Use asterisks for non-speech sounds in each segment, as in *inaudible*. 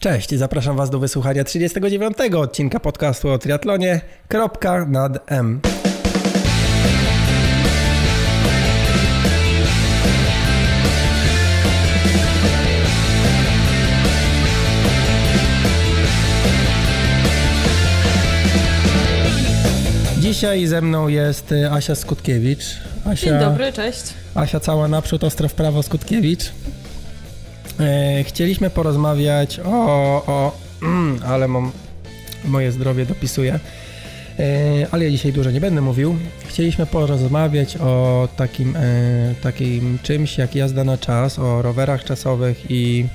Cześć, zapraszam Was do wysłuchania 39 odcinka podcastu o triatlonie. Kropka nad M. Dzisiaj ze mną jest Asia Skutkiewicz. Asia, Dzień dobry, cześć. Asia cała naprzód, ostra w prawo Skutkiewicz. E, chcieliśmy porozmawiać o, o mm, ale mam, moje zdrowie dopisuje, e, ale ja dzisiaj dużo nie będę mówił. Chcieliśmy porozmawiać o takim, e, takim czymś jak jazda na czas, o rowerach czasowych i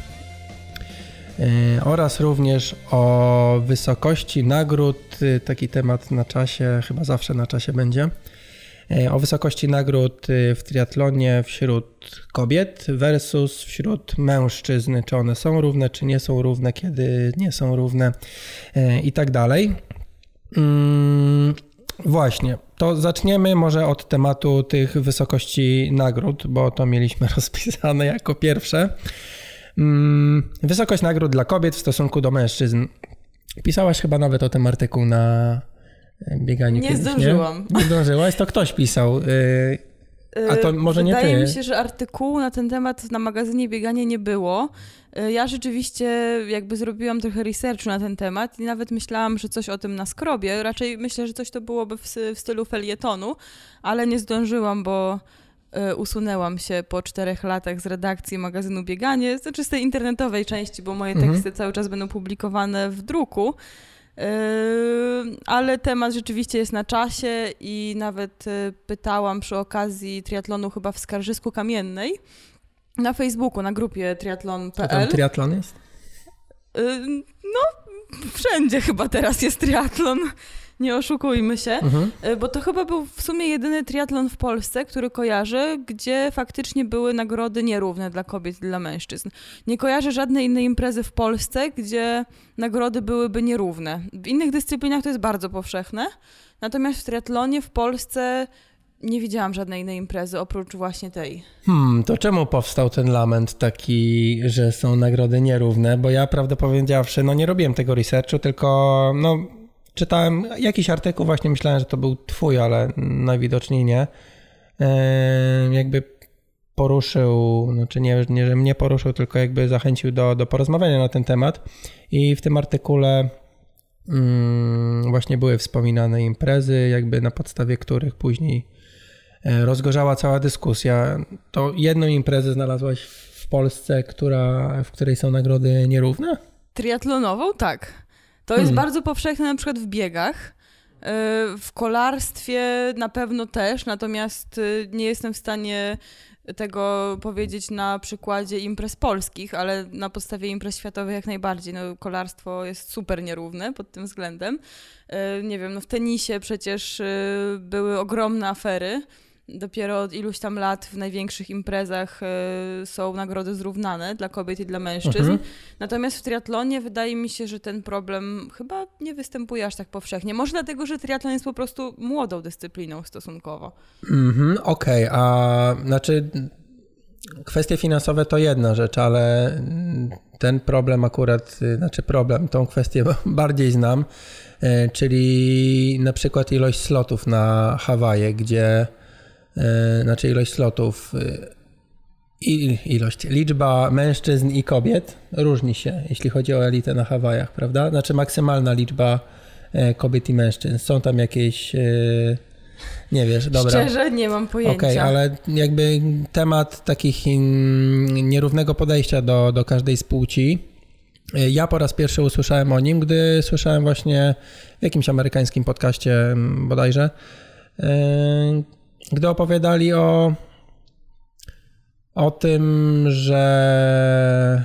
oraz również o wysokości nagród. Taki temat na czasie, chyba zawsze na czasie będzie. E, o wysokości nagród y, w triatlonie wśród kobiet versus wśród mężczyzn, czy one są równe, czy nie są równe, kiedy nie są równe e, i tak dalej. Mm, właśnie, to zaczniemy może od tematu tych wysokości nagród, bo to mieliśmy *laughs* rozpisane jako pierwsze. Mm, wysokość nagród dla kobiet w stosunku do mężczyzn. Pisałaś chyba nawet o tym artykuł na bieganiu. Nie kiedyś, zdążyłam. Nie? nie zdążyłaś, to ktoś pisał. Y, a to może Wydaje nie ty. Wydaje mi się, że artykułu na ten temat na magazynie Bieganie nie było. Y, ja rzeczywiście jakby zrobiłam trochę researchu na ten temat i nawet myślałam, że coś o tym na skrobie. Raczej myślę, że coś to byłoby w, w stylu felietonu, ale nie zdążyłam, bo y, usunęłam się po czterech latach z redakcji magazynu Bieganie, znaczy z tej internetowej części, bo moje mhm. teksty mhm. cały czas będą publikowane w druku. Yy, ale temat rzeczywiście jest na czasie i nawet y, pytałam przy okazji triatlonu chyba w Skarżysku Kamiennej na Facebooku, na grupie triatlon.pl. A tam triatlon jest? Yy, no, wszędzie chyba teraz jest triatlon nie oszukujmy się, mhm. E, bo to chyba był w sumie jedyny triatlon w Polsce, który kojarzę, gdzie faktycznie były nagrody nierówne dla kobiet i dla mężczyzn. Nie kojarzę żadnej innej imprezy w Polsce, gdzie nagrody byłyby nierówne. W innych dyscyplinach to jest bardzo powszechne, natomiast w triatlonie w Polsce nie widziałam żadnej innej imprezy oprócz właśnie tej. Hmm, to czemu powstał ten lament taki, że są nagrody nierówne? Bo ja prawdę powiedziawszy, no nie robiłem tego researchu, tylko no czytałem jakiś artykuł, właśnie myślałem, że to był twój, ale najwidoczniej nie. Jakby poruszył, znaczy nie, nie, że mnie poruszył, tylko jakby zachęcił do, do porozmawiania na ten temat. I w tym artykule mm, właśnie były wspominane imprezy, jakby na podstawie których później e, rozgorzała cała dyskusja. To jedną imprezę znalazłaś w Polsce, która, w której są nagrody nierówne? Triatlonową, tak. To jest hmm. bardzo powszechne na przykład w biegach. E, w kolarstwie na pewno też, natomiast e, nie jestem w stanie tego powiedzieć na przykładzie imprez polskich, ale na podstawie imprez światowych jak najbardziej. No, kolarstwo jest super nierówne pod tym względem. E, nie wiem, no w tenisie przecież były ogromne afery dopiero od iluś tam lat w największych imprezach y, są nagrody zrównane dla kobiet i dla mężczyzn. Mhm. Natomiast w triatlonie wydaje mi się, że ten problem chyba nie występuje aż tak powszechnie. Może dlatego, że triatlon jest po prostu młodą dyscypliną stosunkowo. Mhm, Okej, okay. a znaczy kwestie finansowe to jedna rzecz, ale ten problem akurat, y, znaczy problem, tą kwestię *laughs* bardziej znam, y, czyli na przykład ilość slotów na Hawaje, gdzie E, znaczy ilość slotów, e, i ilość, liczba mężczyzn i kobiet różni się, jeśli chodzi o elitę na Hawajach, prawda? Znaczy maksymalna liczba e, kobiet i mężczyzn. Są tam jakieś nie wiesz, dobra. Szczerze nie mam pojęcia. Okej, okay, ale jakby temat takich nierównego podejścia do, do każdej z płci. Ja po raz pierwszy usłyszałem o nim, gdy słyszałem właśnie w jakimś amerykańskim podcaście bodajże, gdy opowiadali o, o tym, że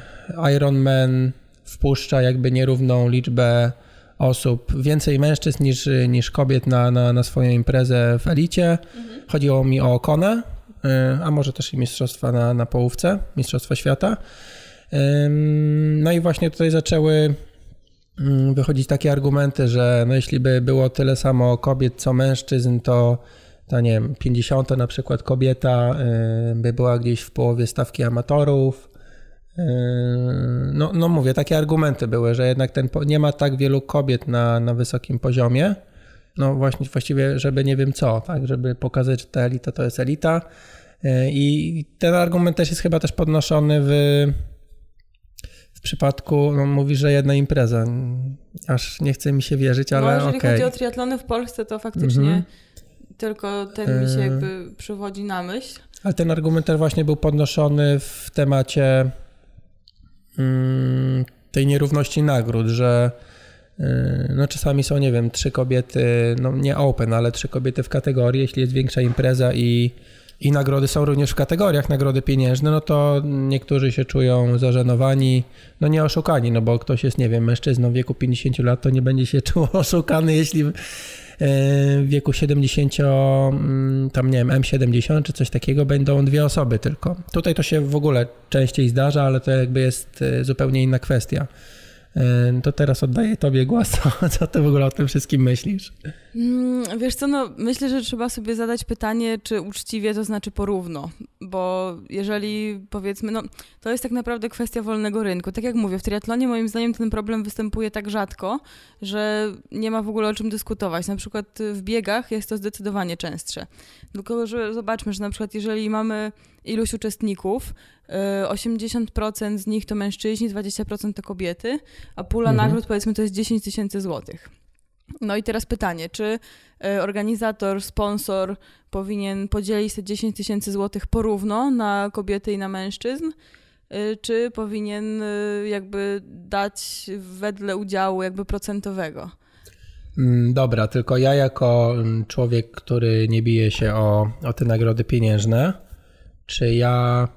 Iron Man wpuszcza jakby nierówną liczbę osób, więcej mężczyzn niż, niż kobiet na, na, na swoją imprezę w elicie. Mhm. Chodziło mi o Okonę, y, a może też i mistrzostwa na, na połówce, mistrzostwa świata. No i właśnie tutaj zaczęły mm, wychodzić takie argumenty, że no jeśli by było tyle samo kobiet co mężczyzn, to ta nie wiem, 50 na przykład kobieta y, by była gdzieś w połowie stawki amatorów, no, no mówię, takie argumenty były, że jednak ten, nie ma tak wielu kobiet na, na wysokim poziomie. No właśnie, właściwie, żeby nie wiem co, tak, żeby pokazać, że ta elita to jest elita. I ten argument też jest chyba też podnoszony w, w przypadku, no mówi, że jedna impreza. Aż nie chce mi się wierzyć, ale no, jeżeli okay. chodzi o triatlony w Polsce, to faktycznie -hmm. Tylko ten mi się jakby przywodzi na myśl. Ale ten argument też właśnie był podnoszony w temacie mm, tej nierówności nagród, że y, no czasami są, nie wiem, trzy kobiety, no nie open, ale trzy kobiety w kategorii, jeśli jest większa impreza i, i nagrody są również w kategoriach, nagrody pieniężne, no to niektórzy się czują zażenowani, no nie oszukani, no bo ktoś jest, nie wiem, mężczyzną w wieku 50 lat, to nie będzie się *laughs* czuł oszukany, jeśli w wieku 70, mm, tam nie wiem, M70 czy coś takiego, będą dwie osoby tylko. Tutaj to się w ogóle częściej zdarza, ale to jakby jest e, zupełnie inna kwestia. E, to teraz oddaję Tobie głos. *laughs* Co Ty w ogóle o tym wszystkim myślisz? Mm, wiesz co, no myślę, że trzeba sobie zadać pytanie, czy uczciwie to znaczy porówno, bo jeżeli powiedzmy, no to jest tak naprawdę kwestia wolnego rynku. Tak jak mówię, w triatlonie moim zdaniem ten problem występuje tak rzadko, że nie ma w ogóle o czym dyskutować. Na przykład w biegach jest to zdecydowanie częstsze. Tylko, że zobaczmy, że na przykład jeżeli mamy iluś uczestników, 80% y, z nich to mężczyźni, 20% to kobiety, a pula mhm. nagród powiedzmy to jest 10 tysięcy złotych. No i teraz pytanie, czy y, organizator, sponsor powinien podzielić te 10 tysięcy złotych porówno na kobiety i na mężczyzn, y, czy powinien jakby dać wedle udziału jakby procentowego? Mm, dobra, tylko ja jako mm, człowiek, który nie bije się o, o te nagrody pieniężne, czy ja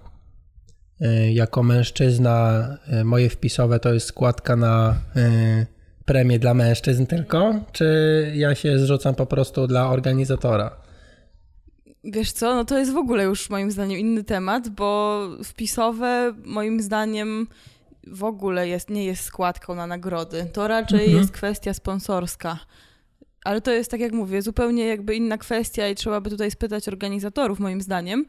e, jako mężczyzna, e, moje wpisowe to jest składka na e, premię dla mężczyzn tylko, czy ja się zrzucam po prostu dla organizatora? Wiesz co, no to jest w ogóle już moim zdaniem inny temat, bo wpisowe moim zdaniem w ogóle jest, nie jest składką na nagrody. To raczej mhm. jest kwestia sponsorska. Ale to jest, tak jak mówię, zupełnie jakby inna kwestia i trzeba by tutaj spytać organizatorów, moim zdaniem.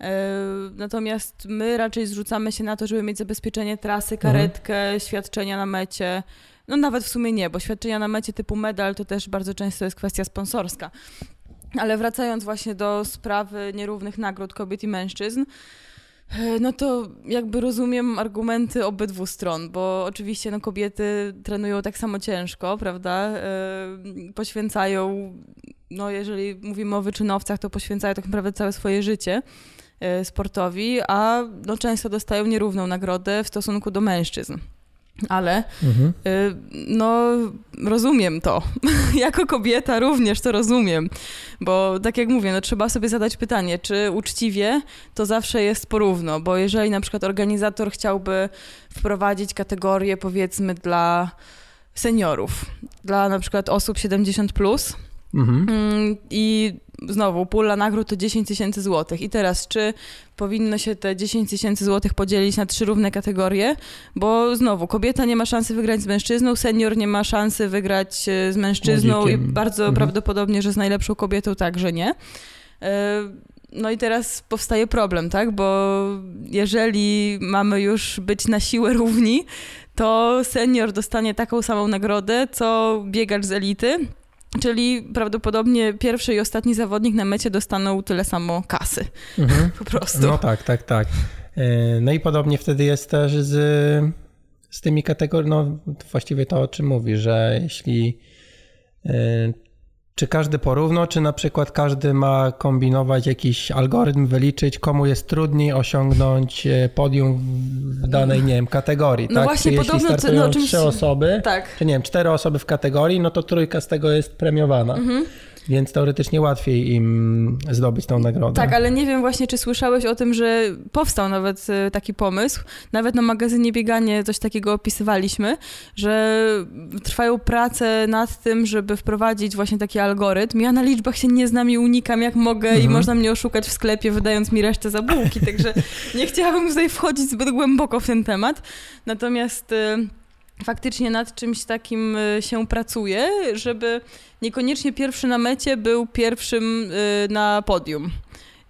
E, natomiast my raczej zrzucamy się na to, żeby mieć zabezpieczenie trasy, mhm. karetkę, mhm. świadczenia na mecie. No nawet w sumie nie, bo świadczenia na mecie typu medal to też bardzo często jest kwestia sponsorska. Ale wracając właśnie do sprawy nierównych nagród kobiet i mężczyzn, e, no to jakby rozumiem argumenty obydwu stron, bo oczywiście no, kobiety trenują tak samo ciężko, prawda? Yy, poświęcają, no jeżeli mówimy o wyczynowcach, to poświęcają tak naprawdę całe swoje życie. E, sportowi, a no, często dostają nierówną nagrodę w stosunku do mężczyzn. Ale mhm. Y, no, rozumiem to. *laughs* jako kobieta również to rozumiem. Bo tak jak mówię, no, trzeba sobie zadać pytanie, czy uczciwie to zawsze jest porówno. Bo jeżeli na przykład organizator chciałby wprowadzić kategorię powiedzmy dla seniorów, dla na przykład osób 70 plus, Mhm. Mm, I znowu, pula nagród to 10 tysięcy złotych. I teraz, czy powinno się te 10 tysięcy złotych podzielić na trzy równe kategorie? Bo znowu, kobieta nie ma szansy wygrać z mężczyzną, senior nie ma szansy wygrać e, z mężczyzną Młodzikiem. i bardzo mhm. prawdopodobnie, że z najlepszą kobietą także nie. E, no i teraz powstaje problem, tak? Bo jeżeli mamy już być na siłę równi, to senior dostanie taką samą nagrodę, co biegacz z elity Czyli prawdopodobnie pierwszy i ostatni zawodnik na mecie dostaną tyle samo kasy. Mhm. *laughs* Po prostu. No tak, tak, tak. E, no i podobnie wtedy jest też z, z tymi kategoriami, no właściwie to o czym mówi, że jeśli e, czy każdy porówno, czy na przykład każdy ma kombinować jakiś algorytm, wyliczyć, komu jest trudniej osiągnąć e, podium w danej, nie wiem, kategorii. No tak? właśnie, jeśli podobno startują no, czymś... trzy osoby, tak. czy nie wiem, cztery osoby w kategorii, no to trójka z tego jest premiowana. Mhm. Więc teoretycznie łatwiej im zdobyć tą nagrodę. Tak, ale nie wiem właśnie, czy słyszałeś o tym, że powstał nawet e, taki pomysł. Nawet na magazynie Bieganie coś takiego opisywaliśmy, że trwają prace nad tym, żeby wprowadzić właśnie taki algorytm. Ja na liczbach się nie znam i unikam jak mogę mhm. i można mnie oszukać w sklepie, wydając mi resztę za bułki, także *laughs* nie chciałabym tutaj wchodzić zbyt głęboko w ten temat. Natomiast e, faktycznie nad czymś takim e, się pracuje, żeby niekoniecznie pierwszy na mecie był pierwszym y, na podium.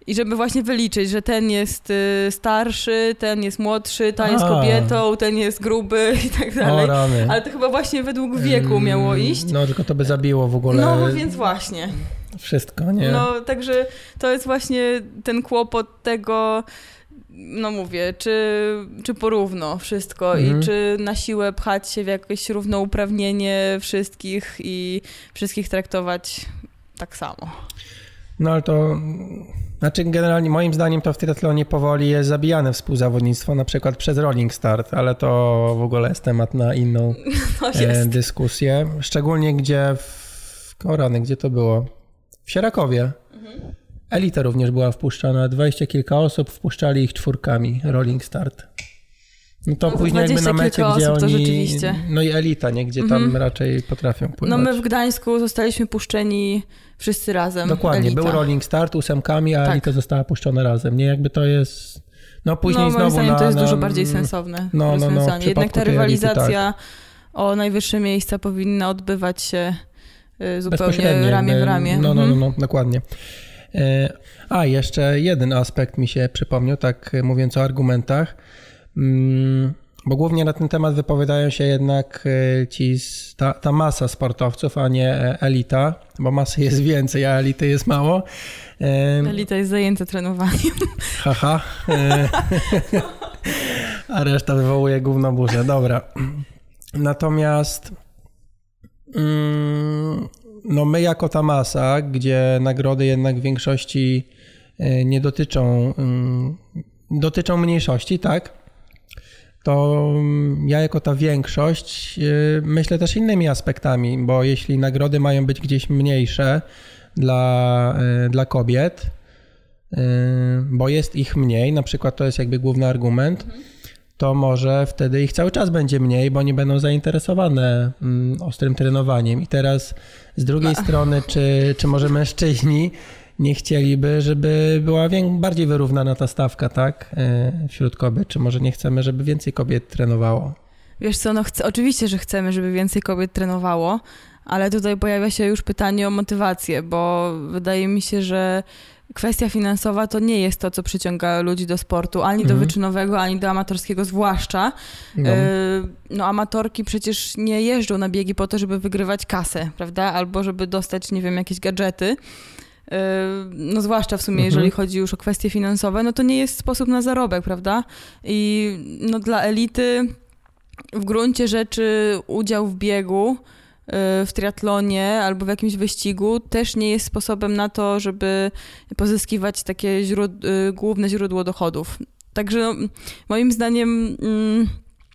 i żeby właśnie wyliczyć, że ten jest y, starszy, ten jest młodszy, ta jest kobietą, ten jest gruby *laughs* i tak dalej. Ale to chyba właśnie według wieku miało iść. No, tylko to by zabiło w ogóle. No, więc właśnie. Wszystko, nie? No, także to jest właśnie ten kłopot tego, no mówię, czy, czy porówno wszystko mhm. i czy na siłę pchać się w jakieś równouprawnienie wszystkich i wszystkich traktować tak samo. No ale to znaczy, generalnie moim zdaniem to w triatlonie powoli jest zabijane współzawodnictwo, na przykład przez Rolling Start, ale to w ogóle jest temat na inną *laughs* no e, dyskusję. Szczególnie gdzie w Korany, gdzie to było? W Sierakowie. Mhm. Elita również była wpuszczana, dwadzieścia kilka osób, wpuszczali ich czwórkami, Rolling Start. No to no później jakby na mecie, gdzie osób, oni... No i elita, nie? Gdzie tam mhm. raczej potrafią pływać. No my w Gdańsku zostaliśmy puszczeni wszyscy razem. Dokładnie, elita. był rolling start ósemkami, a tak. elita została puszczona razem. Nie, jakby to jest... No później no, znowu na, to jest na... dużo bardziej sensowne no, no, no, Jednak ta rywalizacja elity, tak. o najwyższe miejsca powinna odbywać się y, zupełnie ramię w ramię. No, no, no, mhm. no, dokładnie. E, a, jeszcze jeden aspekt mi się przypomniał, tak mówiąc o argumentach. Mm, bo głównie na ten temat wypowiadają się jednak e, ci, ta, ta masa sportowców, a nie e, elita, bo masy jest więcej, a elity jest mało. Elita jest zajęta trenowaniem. Haha. a reszta wywołuje gówno burzę. Dobra. Natomiast mm, no my jako ta masa, gdzie nagrody jednak w większości e, nie dotyczą, mm, dotyczą mniejszości, tak? to mm, ja jako ta większość y, myślę też innymi aspektami, bo jeśli nagrody mają być gdzieś mniejsze dla, y, dla kobiet, bo jest ich mniej, na przykład to jest jakby główny argument, to może wtedy ich cały czas będzie mniej, bo nie będą zainteresowane mm, ostrym trenowaniem. I teraz z drugiej no. strony, czy, czy może mężczyźni nie chcieliby, żeby była bardziej wyrównana ta stawka, tak, e, wśród kobiet, czy może nie chcemy, żeby więcej kobiet trenowało? Wiesz co, no chcę, oczywiście, że chcemy, żeby więcej kobiet trenowało, ale tutaj pojawia się już pytanie o motywację, bo wydaje mi się, że kwestia finansowa to nie jest to, co przyciąga ludzi do sportu, ani do mhm. wyczynowego, ani do amatorskiego zwłaszcza. No. E, no. amatorki przecież nie jeżdżą na biegi po to, żeby wygrywać kasę, prawda? Albo żeby dostać, nie wiem, jakieś gadżety. Yy, no zwłaszcza w sumie, mhm. jeżeli chodzi już o kwestie finansowe, no to nie jest sposób na zarobek, prawda? I no dla elity w gruncie rzeczy udział w biegu, w triatlonie albo w jakimś wyścigu też nie jest sposobem na to, żeby pozyskiwać takie źród yy, główne źródło dochodów. Także no, moim zdaniem... Mm,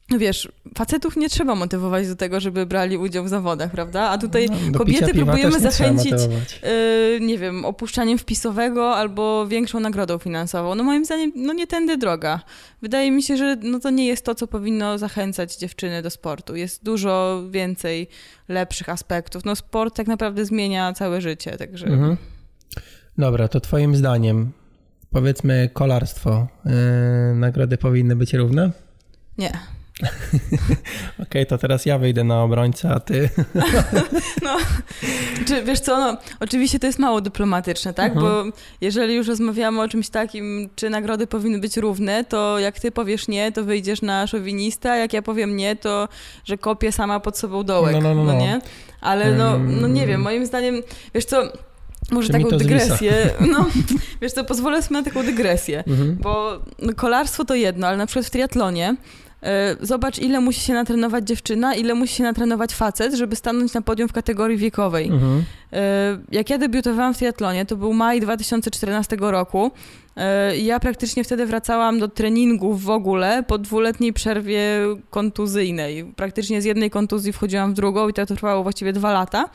wiesz, facetów nie trzeba motywować do tego, żeby brali udział w zawodach, prawda? A tutaj no, kobiety próbujemy zachęcić, yy, nie wiem, opuszczaniem wpisowego albo większą nagrodą finansową. No moim zdaniem, no nie tędy droga. Wydaje mi się, że no to nie jest to, co powinno zachęcać dziewczyny do sportu. Jest dużo więcej lepszych aspektów. No sport tak naprawdę zmienia całe życie, także... Mhm. Dobra, to twoim zdaniem, powiedzmy kolarstwo, yy, nagrody powinny być równe? Nie. *laughs* Okej, okay, to teraz ja wyjdę na obrońcę, a ty. *laughs* no, czy wiesz co, no, oczywiście to jest mało dyplomatyczne, tak? Mhm. Bo jeżeli już rozmawiamy o czymś takim, czy nagrody powinny być równe, to jak ty powiesz nie, to wyjdziesz na szowinista, jak ja powiem nie, to że kopię sama pod sobą dołek, no, no, no, no. no nie? Ale no, no nie wiem, moim zdaniem, wiesz co, może taką dygresję. *laughs* No, wiesz co, pozwolę sobie na taką dygresję, mhm. bo kolarstwo to jedno, ale na przykład w triatlonie zobacz, ile musi się natrenować dziewczyna, ile musi się natrenować facet, żeby stanąć na podium w kategorii wiekowej. Mhm. E, jak ja debiutowałam w triatlonie, to był maj 2014 roku. E, ja praktycznie wtedy wracałam do treningów w ogóle po dwuletniej przerwie kontuzyjnej. Praktycznie z jednej kontuzji wchodziłam w drugą i to trwało właściwie dwa lata.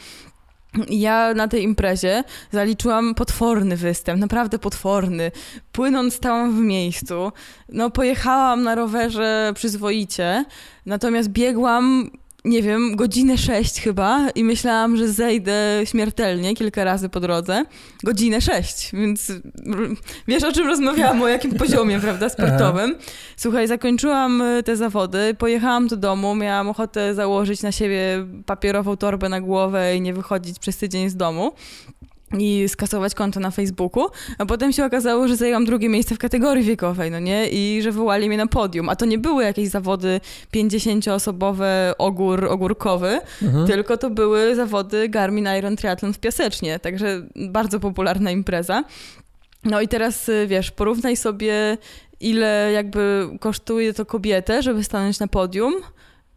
Ja na tej imprezie zaliczyłam potworny występ, naprawdę potworny. Płynąc stałam w miejscu. No, pojechałam na rowerze przyzwoicie, natomiast biegłam nie wiem, godzinę sześć chyba i myślałam, że zejdę śmiertelnie kilka razy po drodze. Godzinę sześć, więc wiesz o czym rozmawiałam, o jakim poziomie, prawda, sportowym. Słuchaj, zakończyłam y, te zawody, pojechałam do domu, miałam ochotę założyć na siebie papierową torbę na głowę i nie wychodzić przez tydzień z domu. I skasować konto na Facebooku, a potem się okazało, że zajęłam drugie miejsce w kategorii wiekowej, no nie? I że wołali mnie na podium. A to nie były jakieś zawody 50-osobowe ogór ogórkowy, mhm. tylko to były zawody Garmin Iron Triathlon w Piasecznie, także bardzo popularna impreza. No i teraz, y, wiesz, porównaj sobie, ile jakby kosztuje to kobietę, żeby stanąć na podium,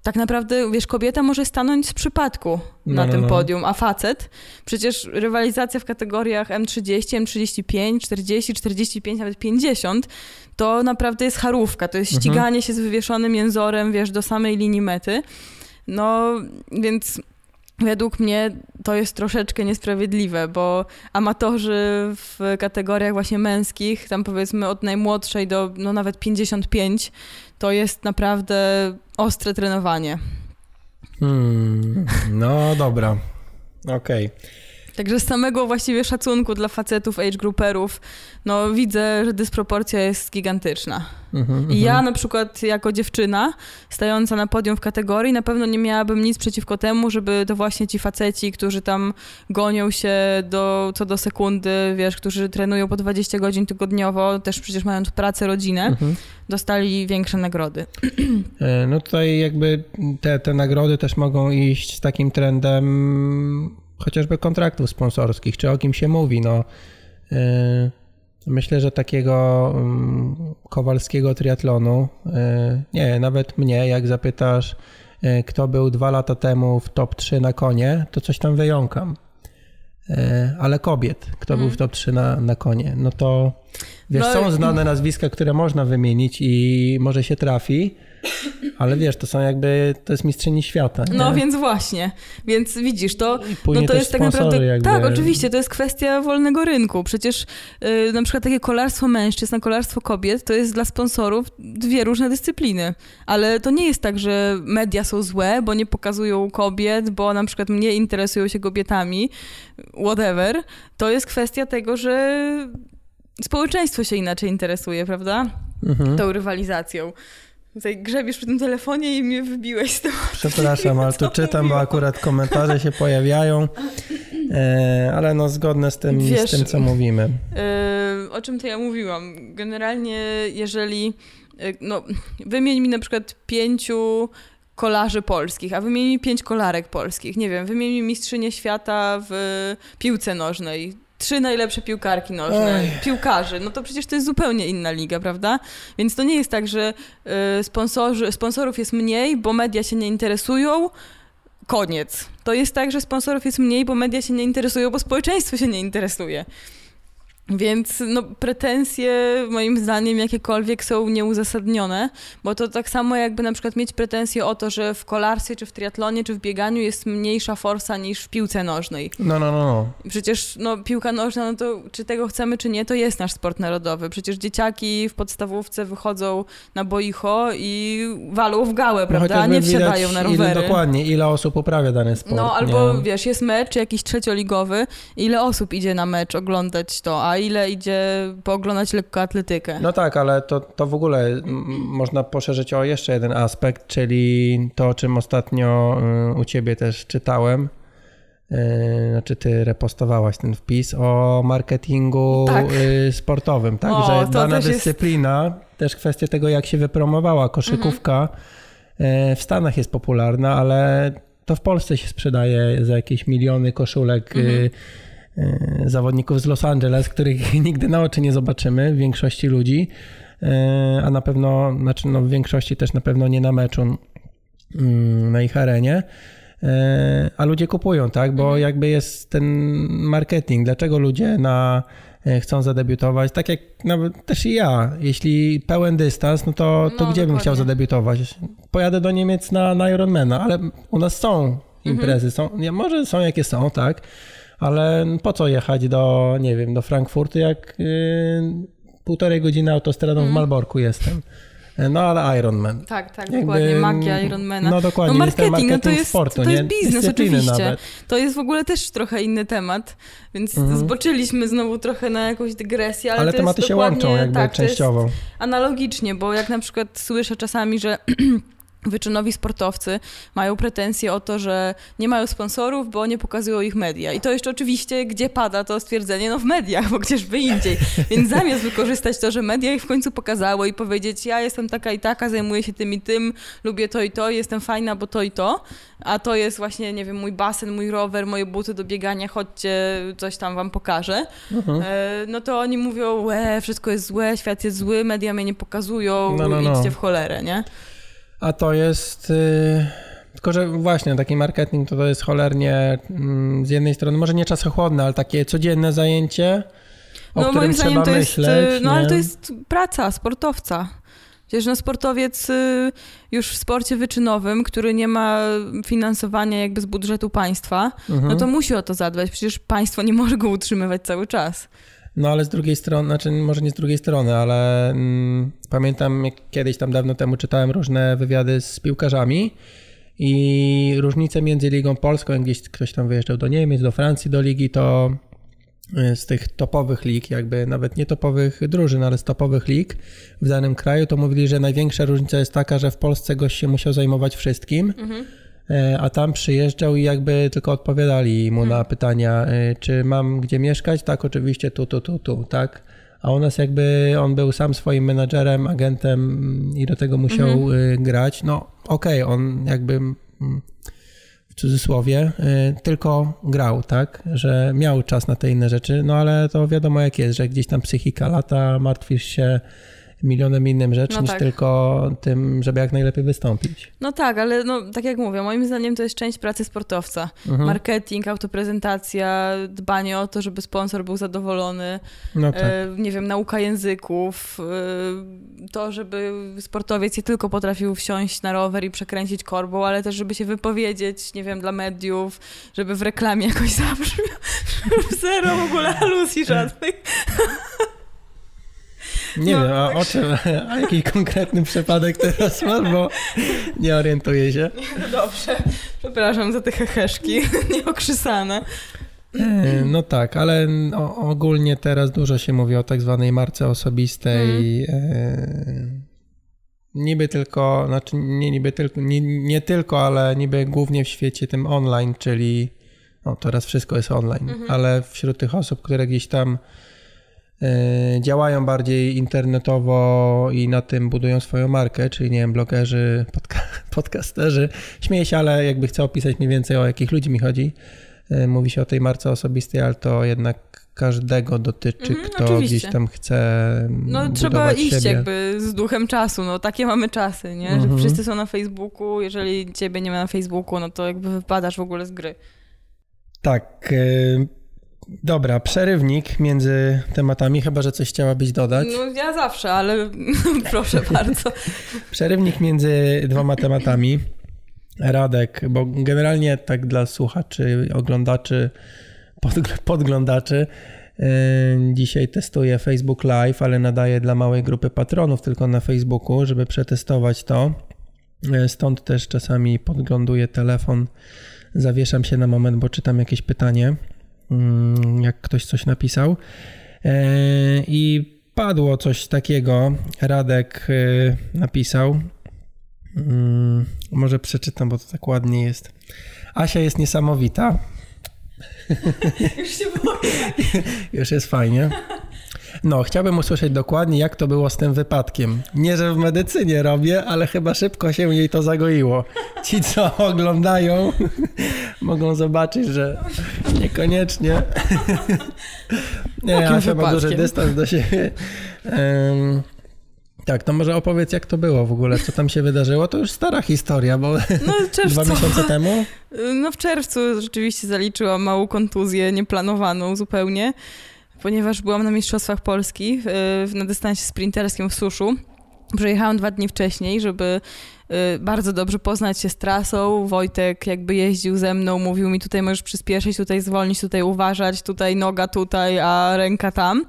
tak naprawdę, wiesz, kobieta może stanąć z przypadku no, na no, tym no. podium, a facet, przecież rywalizacja w kategoriach M30, M35, 40, 45, nawet 50, to naprawdę jest charówka, to jest mhm. ściganie się z wywieszonym jęzorem, wiesz, do samej linii mety. No, więc według mnie to jest troszeczkę niesprawiedliwe, bo amatorzy w kategoriach właśnie męskich, tam powiedzmy od najmłodszej do no nawet 55, to jest naprawdę ostre trenowanie. Hmm, no dobra, okej. Okay. Także z samego właściwie szacunku dla facetów, age grouperów, no widzę, że dysproporcja jest gigantyczna. Mm-hmm, I ja mhm. na przykład jako dziewczyna stająca na podium w kategorii na pewno nie miałabym nic przeciwko temu, żeby to właśnie ci faceci, którzy tam gonią się do, co do sekundy, wiesz, którzy trenują po 20 godzin tygodniowo, też przecież mając pracę, rodzinę, mm-hmm. dostali większe nagrody. E, no tutaj jakby te, te nagrody też mogą iść z takim trendem chociażby kontraktów sponsorskich, czy o kim się mówi. No, yy, myślę, że takiego mm, kowalskiego triatlonu, yy, nie, nawet mnie, jak zapytasz, yy, kto był dwa lata temu w top 3 na konie, to coś tam wyjąkam. Ale kobiet, kto był w top 3 na, na konie, no to wiesz, no, są znane nazwiska, które można wymienić i może się trafi, ale wiesz, to są jakby, to jest mistrzyni świata. Nie? No więc właśnie, więc widzisz, to, no to jest tak naprawdę, jakby... tak, oczywiście, to jest kwestia wolnego rynku. Przecież yy, na przykład takie kolarstwo mężczyzn, kolarstwo kobiet, to jest dla sponsorów dwie różne dyscypliny. Ale to nie jest tak, że media są złe, bo nie pokazują kobiet, bo na przykład mnie interesują się kobietami, whatever. To jest kwestia tego, że społeczeństwo się inaczej interesuje, prawda? Mhm. Tą rywalizacją. Tutaj grzebiesz przy tym telefonie i mnie wybiłeś z tego. *laughs* Przepraszam, ale to czytam, bo akurat komentarze się pojawiają, *laughs* e, ale no zgodne z tym, Wiesz, z tym co mówimy. E, o czym to ja mówiłam? Generalnie jeżeli, e, no wymień mi na przykład pięciu kolarzy polskich, a wymień mi pięć kolarek polskich. Nie wiem, wymień mi mistrzynię świata w piłce nożnej trzy najlepsze piłkarki nożne, Oj. piłkarzy, no to przecież to jest zupełnie inna liga, prawda? Więc to nie jest tak, że y, sponsorzy, sponsorów jest mniej, bo media się nie interesują, koniec. To jest tak, że sponsorów jest mniej, bo media się nie interesują, bo społeczeństwo się nie interesuje. Więc no, pretensje moim zdaniem jakiekolwiek są nieuzasadnione, bo to tak samo jakby na przykład mieć pretensje o to, że w kolarstwie, czy w triatlonie, czy w bieganiu jest mniejsza forsa niż w piłce nożnej. No, no, no. Przecież no, piłka nożna, no to czy tego chcemy, czy nie, to jest nasz sport narodowy. Przecież dzieciaki w podstawówce wychodzą na boicho i walą w gałę, no, prawda? No, nie wsiadają na rowery. Ile, dokładnie, ile osób uprawia dany sport. No albo nie? wiesz, jest mecz jakiś trzecioligowy, ile osób idzie na mecz oglądać to, a a ile idzie pooglądać lekkoatletykę. No tak, ale to, to w ogóle można poszerzyć o jeszcze jeden aspekt, czyli to, o czym ostatnio y, u ciebie też czytałem. Y, znaczy ty repostowałaś ten wpis o marketingu tak. Y, sportowym, tak? O, że dana dyscyplina, jest... też kwestia tego, jak się wypromowała koszykówka mhm. w Stanach jest popularna, ale to w Polsce się sprzedaje za jakieś miliony koszulek mhm zawodników z Los Angeles, których *laughs* nigdy na oczy nie zobaczymy, w większości ludzi, e, a na pewno, znaczy no w większości też na pewno nie na meczu mm, na ich arenie. E, a ludzie kupują, tak? Bo mhm. jakby jest ten marketing. Dlaczego ludzie na chcą zadebiutować. Tak jak nawet też i ja. Jeśli pełen dystans, no to, to no, gdzie bym chciał zadebiutować? Pojadę do Niemiec na, na Ironmana, ale u nas są imprezy. Mhm. Są, nie, może są jakie są, tak? Ale po co jechać do, nie wiem, do Frankfurtu, jak yy, półtorej godziny autostradą mm. w mhm. Malborku jestem. No ale Ironman. Tak, tak, Jakby, dokładnie. Magia Ironmana. No dokładnie. No marketing, marketing no to jest, sportu, to jest biznes oczywiście. Nawet. To jest w ogóle też trochę inny temat, więc mhm. zboczyliśmy znowu trochę na jakąś dygresję, ale, ale to tematy się łączą jakby tak, częściowo. analogicznie, bo jak na przykład słyszę czasami, że *clears throat* wyczynowi sportowcy mają pretensje o to, że nie mają sponsorów, bo nie pokazują ich media. I to jeszcze oczywiście, gdzie pada to stwierdzenie? No w mediach, bo gdzieżby indziej. Więc zamiast wykorzystać to, że media ich w końcu pokazały i powiedzieć, ja jestem taka i taka, zajmuję się tym i tym, lubię to i to, jestem fajna, bo to i to, a to jest właśnie, nie wiem, mój basen, mój rower, moje buty do biegania, chodźcie, coś tam wam pokażę. Mhm. E, no to oni mówią, łe, wszystko jest złe, świat jest zły, media mnie nie pokazują, no, no, no. idźcie w cholerę, nie? A to jest. Yy, tylko, że właśnie taki marketing to, to jest cholernie yy, z jednej strony, może nie czasochłodne, ale takie codzienne zajęcie. O no, którym moim zdaniem trzeba to jest. Myśleć, no ale to jest praca sportowca. Przecież no, sportowiec y, już w sporcie wyczynowym, który nie ma finansowania jakby z budżetu państwa, no mhm. no to musi o to zadbać. Przecież państwo nie może go utrzymywać cały czas. No ale z drugiej strony, znaczy może nie z drugiej strony, ale mm, pamiętam kiedyś tam dawno temu czytałem różne wywiady z piłkarzami i różnice między Ligą Polską, jak gdzieś ktoś tam wyjeżdżał do Niemiec, do Francji, do ligi, to y, z tych topowych lig, jakby nawet nie topowych drużyn, ale z topowych lig w danym kraju, to mówili, że największa różnica jest taka, że w Polsce gość się musiał zajmować wszystkim, mhm a tam przyjeżdżał i jakby tylko odpowiadali mu na hmm. pytania, e, czy mam gdzie mieszkać? Tak, oczywiście tu, tu, tu, tu, tak. A u nas jakby on był sam swoim menadżerem, agentem i do tego musiał mhm. grać. No okej, okay, on jakby mm, w cudzysłowie tylko grał, tak, że miał czas na te inne rzeczy, no ale to wiadomo jak jest, że gdzieś tam psychika lata, martwisz się, milionem innym rzeczy, no niż tak. tylko tym, żeby jak najlepiej wystąpić. No tak, ale no, tak jak mówię, moim zdaniem to jest część pracy sportowca. Mhm. Marketing, autoprezentacja, dbanie o to, żeby sponsor był zadowolony, no tak. e, nie wiem, nauka języków, e, to, żeby sportowiec nie tylko potrafił wsiąść na rower i przekręcić korbą, ale też, żeby się wypowiedzieć, nie wiem, dla mediów, żeby w reklamie jakoś *laughs* zabrzmiał. Zero w ogóle *laughs* aluzji żadnych. Nie no, wiem, a o czym, *laughs* a jaki konkretny przypadek teraz *laughs* masz, bo nie orientuję się. No dobrze, przepraszam za te heheszki *laughs* nieokrzysane. E, no tak, ale ogólnie teraz dużo się mówi o tak zwanej marce osobistej. Hmm. Niby tylko, znaczy nie niby tylko, nie, nie, tylko, ale niby głównie w świecie tym online, czyli no teraz wszystko jest online, mhm. ale wśród tych osób, które gdzieś tam działają bardziej internetowo i na tym budują swoją markę, czyli nie wiem, blogerzy, podca *laughs* podcasterzy. Śmieję się, ale jakby chcę opisać mniej więcej o jakich ludzi mi chodzi. E, mówi się o tej marce osobistej, ale to jednak każdego dotyczy, mm, kto oczywiście. gdzieś tam chce. No trzeba iść siebie. jakby z duchem czasu, no takie mamy czasy, nie? Że mm -hmm. wszyscy są na Facebooku, jeżeli ciebie nie ma na Facebooku, no to jakby wypadasz w ogóle z gry. Tak. Y Dobra, przerywnik między tematami, chyba że coś chciałabyś dodać. No ja zawsze, ale *laughs* proszę bardzo. przerywnik między dwoma tematami. Radek, bo generalnie tak dla słuchaczy, oglądaczy, podglądaczy, yy, dzisiaj testuję Facebook Live, ale nadaję dla małej grupy patronów tylko na Facebooku, żeby przetestować to. Yy, stąd też czasami podgląduję telefon, zawieszam się na moment, bo czytam jakieś pytanie. Mm, jak ktoś coś napisał. E, I padło coś takiego. Radek e, napisał. Mm, może przeczytam, bo to tak ładnie jest. Asia jest niesamowita. *laughs* Już się boję. *laughs* Już jest fajnie. No, chciałbym usłyszeć dokładnie, jak to było z tym wypadkiem. Nie, że w medycynie robię, ale chyba szybko się jej to zagoiło. Ci, co *laughs* oglądają, *laughs* mogą zobaczyć, że niekoniecznie. *laughs* Nie, ja chyba duży dystans do siebie. Um, tak, to może opowiedz, jak to było w ogóle, co tam się wydarzyło. To już stara historia, bo no, dwa miesiące temu. No w czerwcu rzeczywiście zaliczyłam małą kontuzję, nieplanowaną zupełnie ponieważ byłam na Mistrzostwach Polski na dystansie sprinterskim w Suszu. Przyjechałam dwa dni wcześniej, żeby y, bardzo dobrze poznać się z trasą. Wojtek jakby jeździł ze mną, mówił mi tutaj możesz przyspieszyć, tutaj zwolnić, tutaj uważać, tutaj noga tutaj, a ręka tam.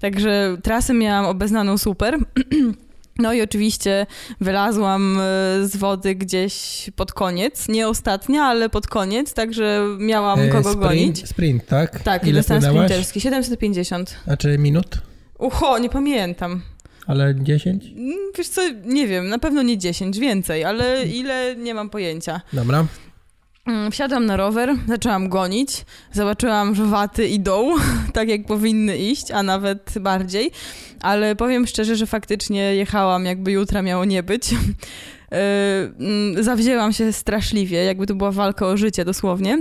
Także trasę miałam obeznaną super. *clears throat* No i oczywiście wylazłam e, z wody gdzieś pod koniec, nie ostatnia, ale pod koniec, także miałam e, kogo sprint, gonić. Sprint, tak? Tak, ile dystans sprinterski, 750. A czy minut? Ucho, nie pamiętam. Ale 10? Mm, wiesz co, nie wiem, na pewno nie 10, więcej, ale ile nie mam pojęcia. Dobra. Mm, wsiadłam na rower, zaczęłam gonić, zobaczyłam, że waty idą *laughs* tak jak powinny iść, a nawet bardziej, ale powiem szczerze, że faktycznie jechałam jakby jutra miało nie być. E, *laughs* mm, zawzięłam się straszliwie, jakby to była walka o życie dosłownie.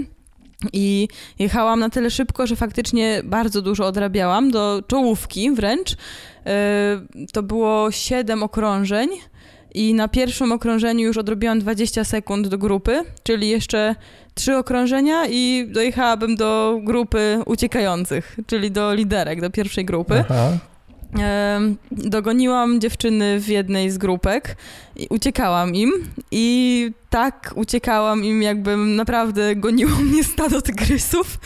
I jechałam na tyle szybko, że faktycznie bardzo dużo odrabiałam, do czołówki wręcz. E, to było 7 okrążeń i na pierwszym okrążeniu już odrobiłam 20 sekund do grupy, czyli jeszcze trzy okrążenia i dojechałabym do grupy uciekających, czyli do liderek, do pierwszej grupy. Aha. Dogoniłam dziewczyny w jednej z grupek i uciekałam im i tak uciekałam im, jakbym naprawdę goniło mnie stado tygrysów.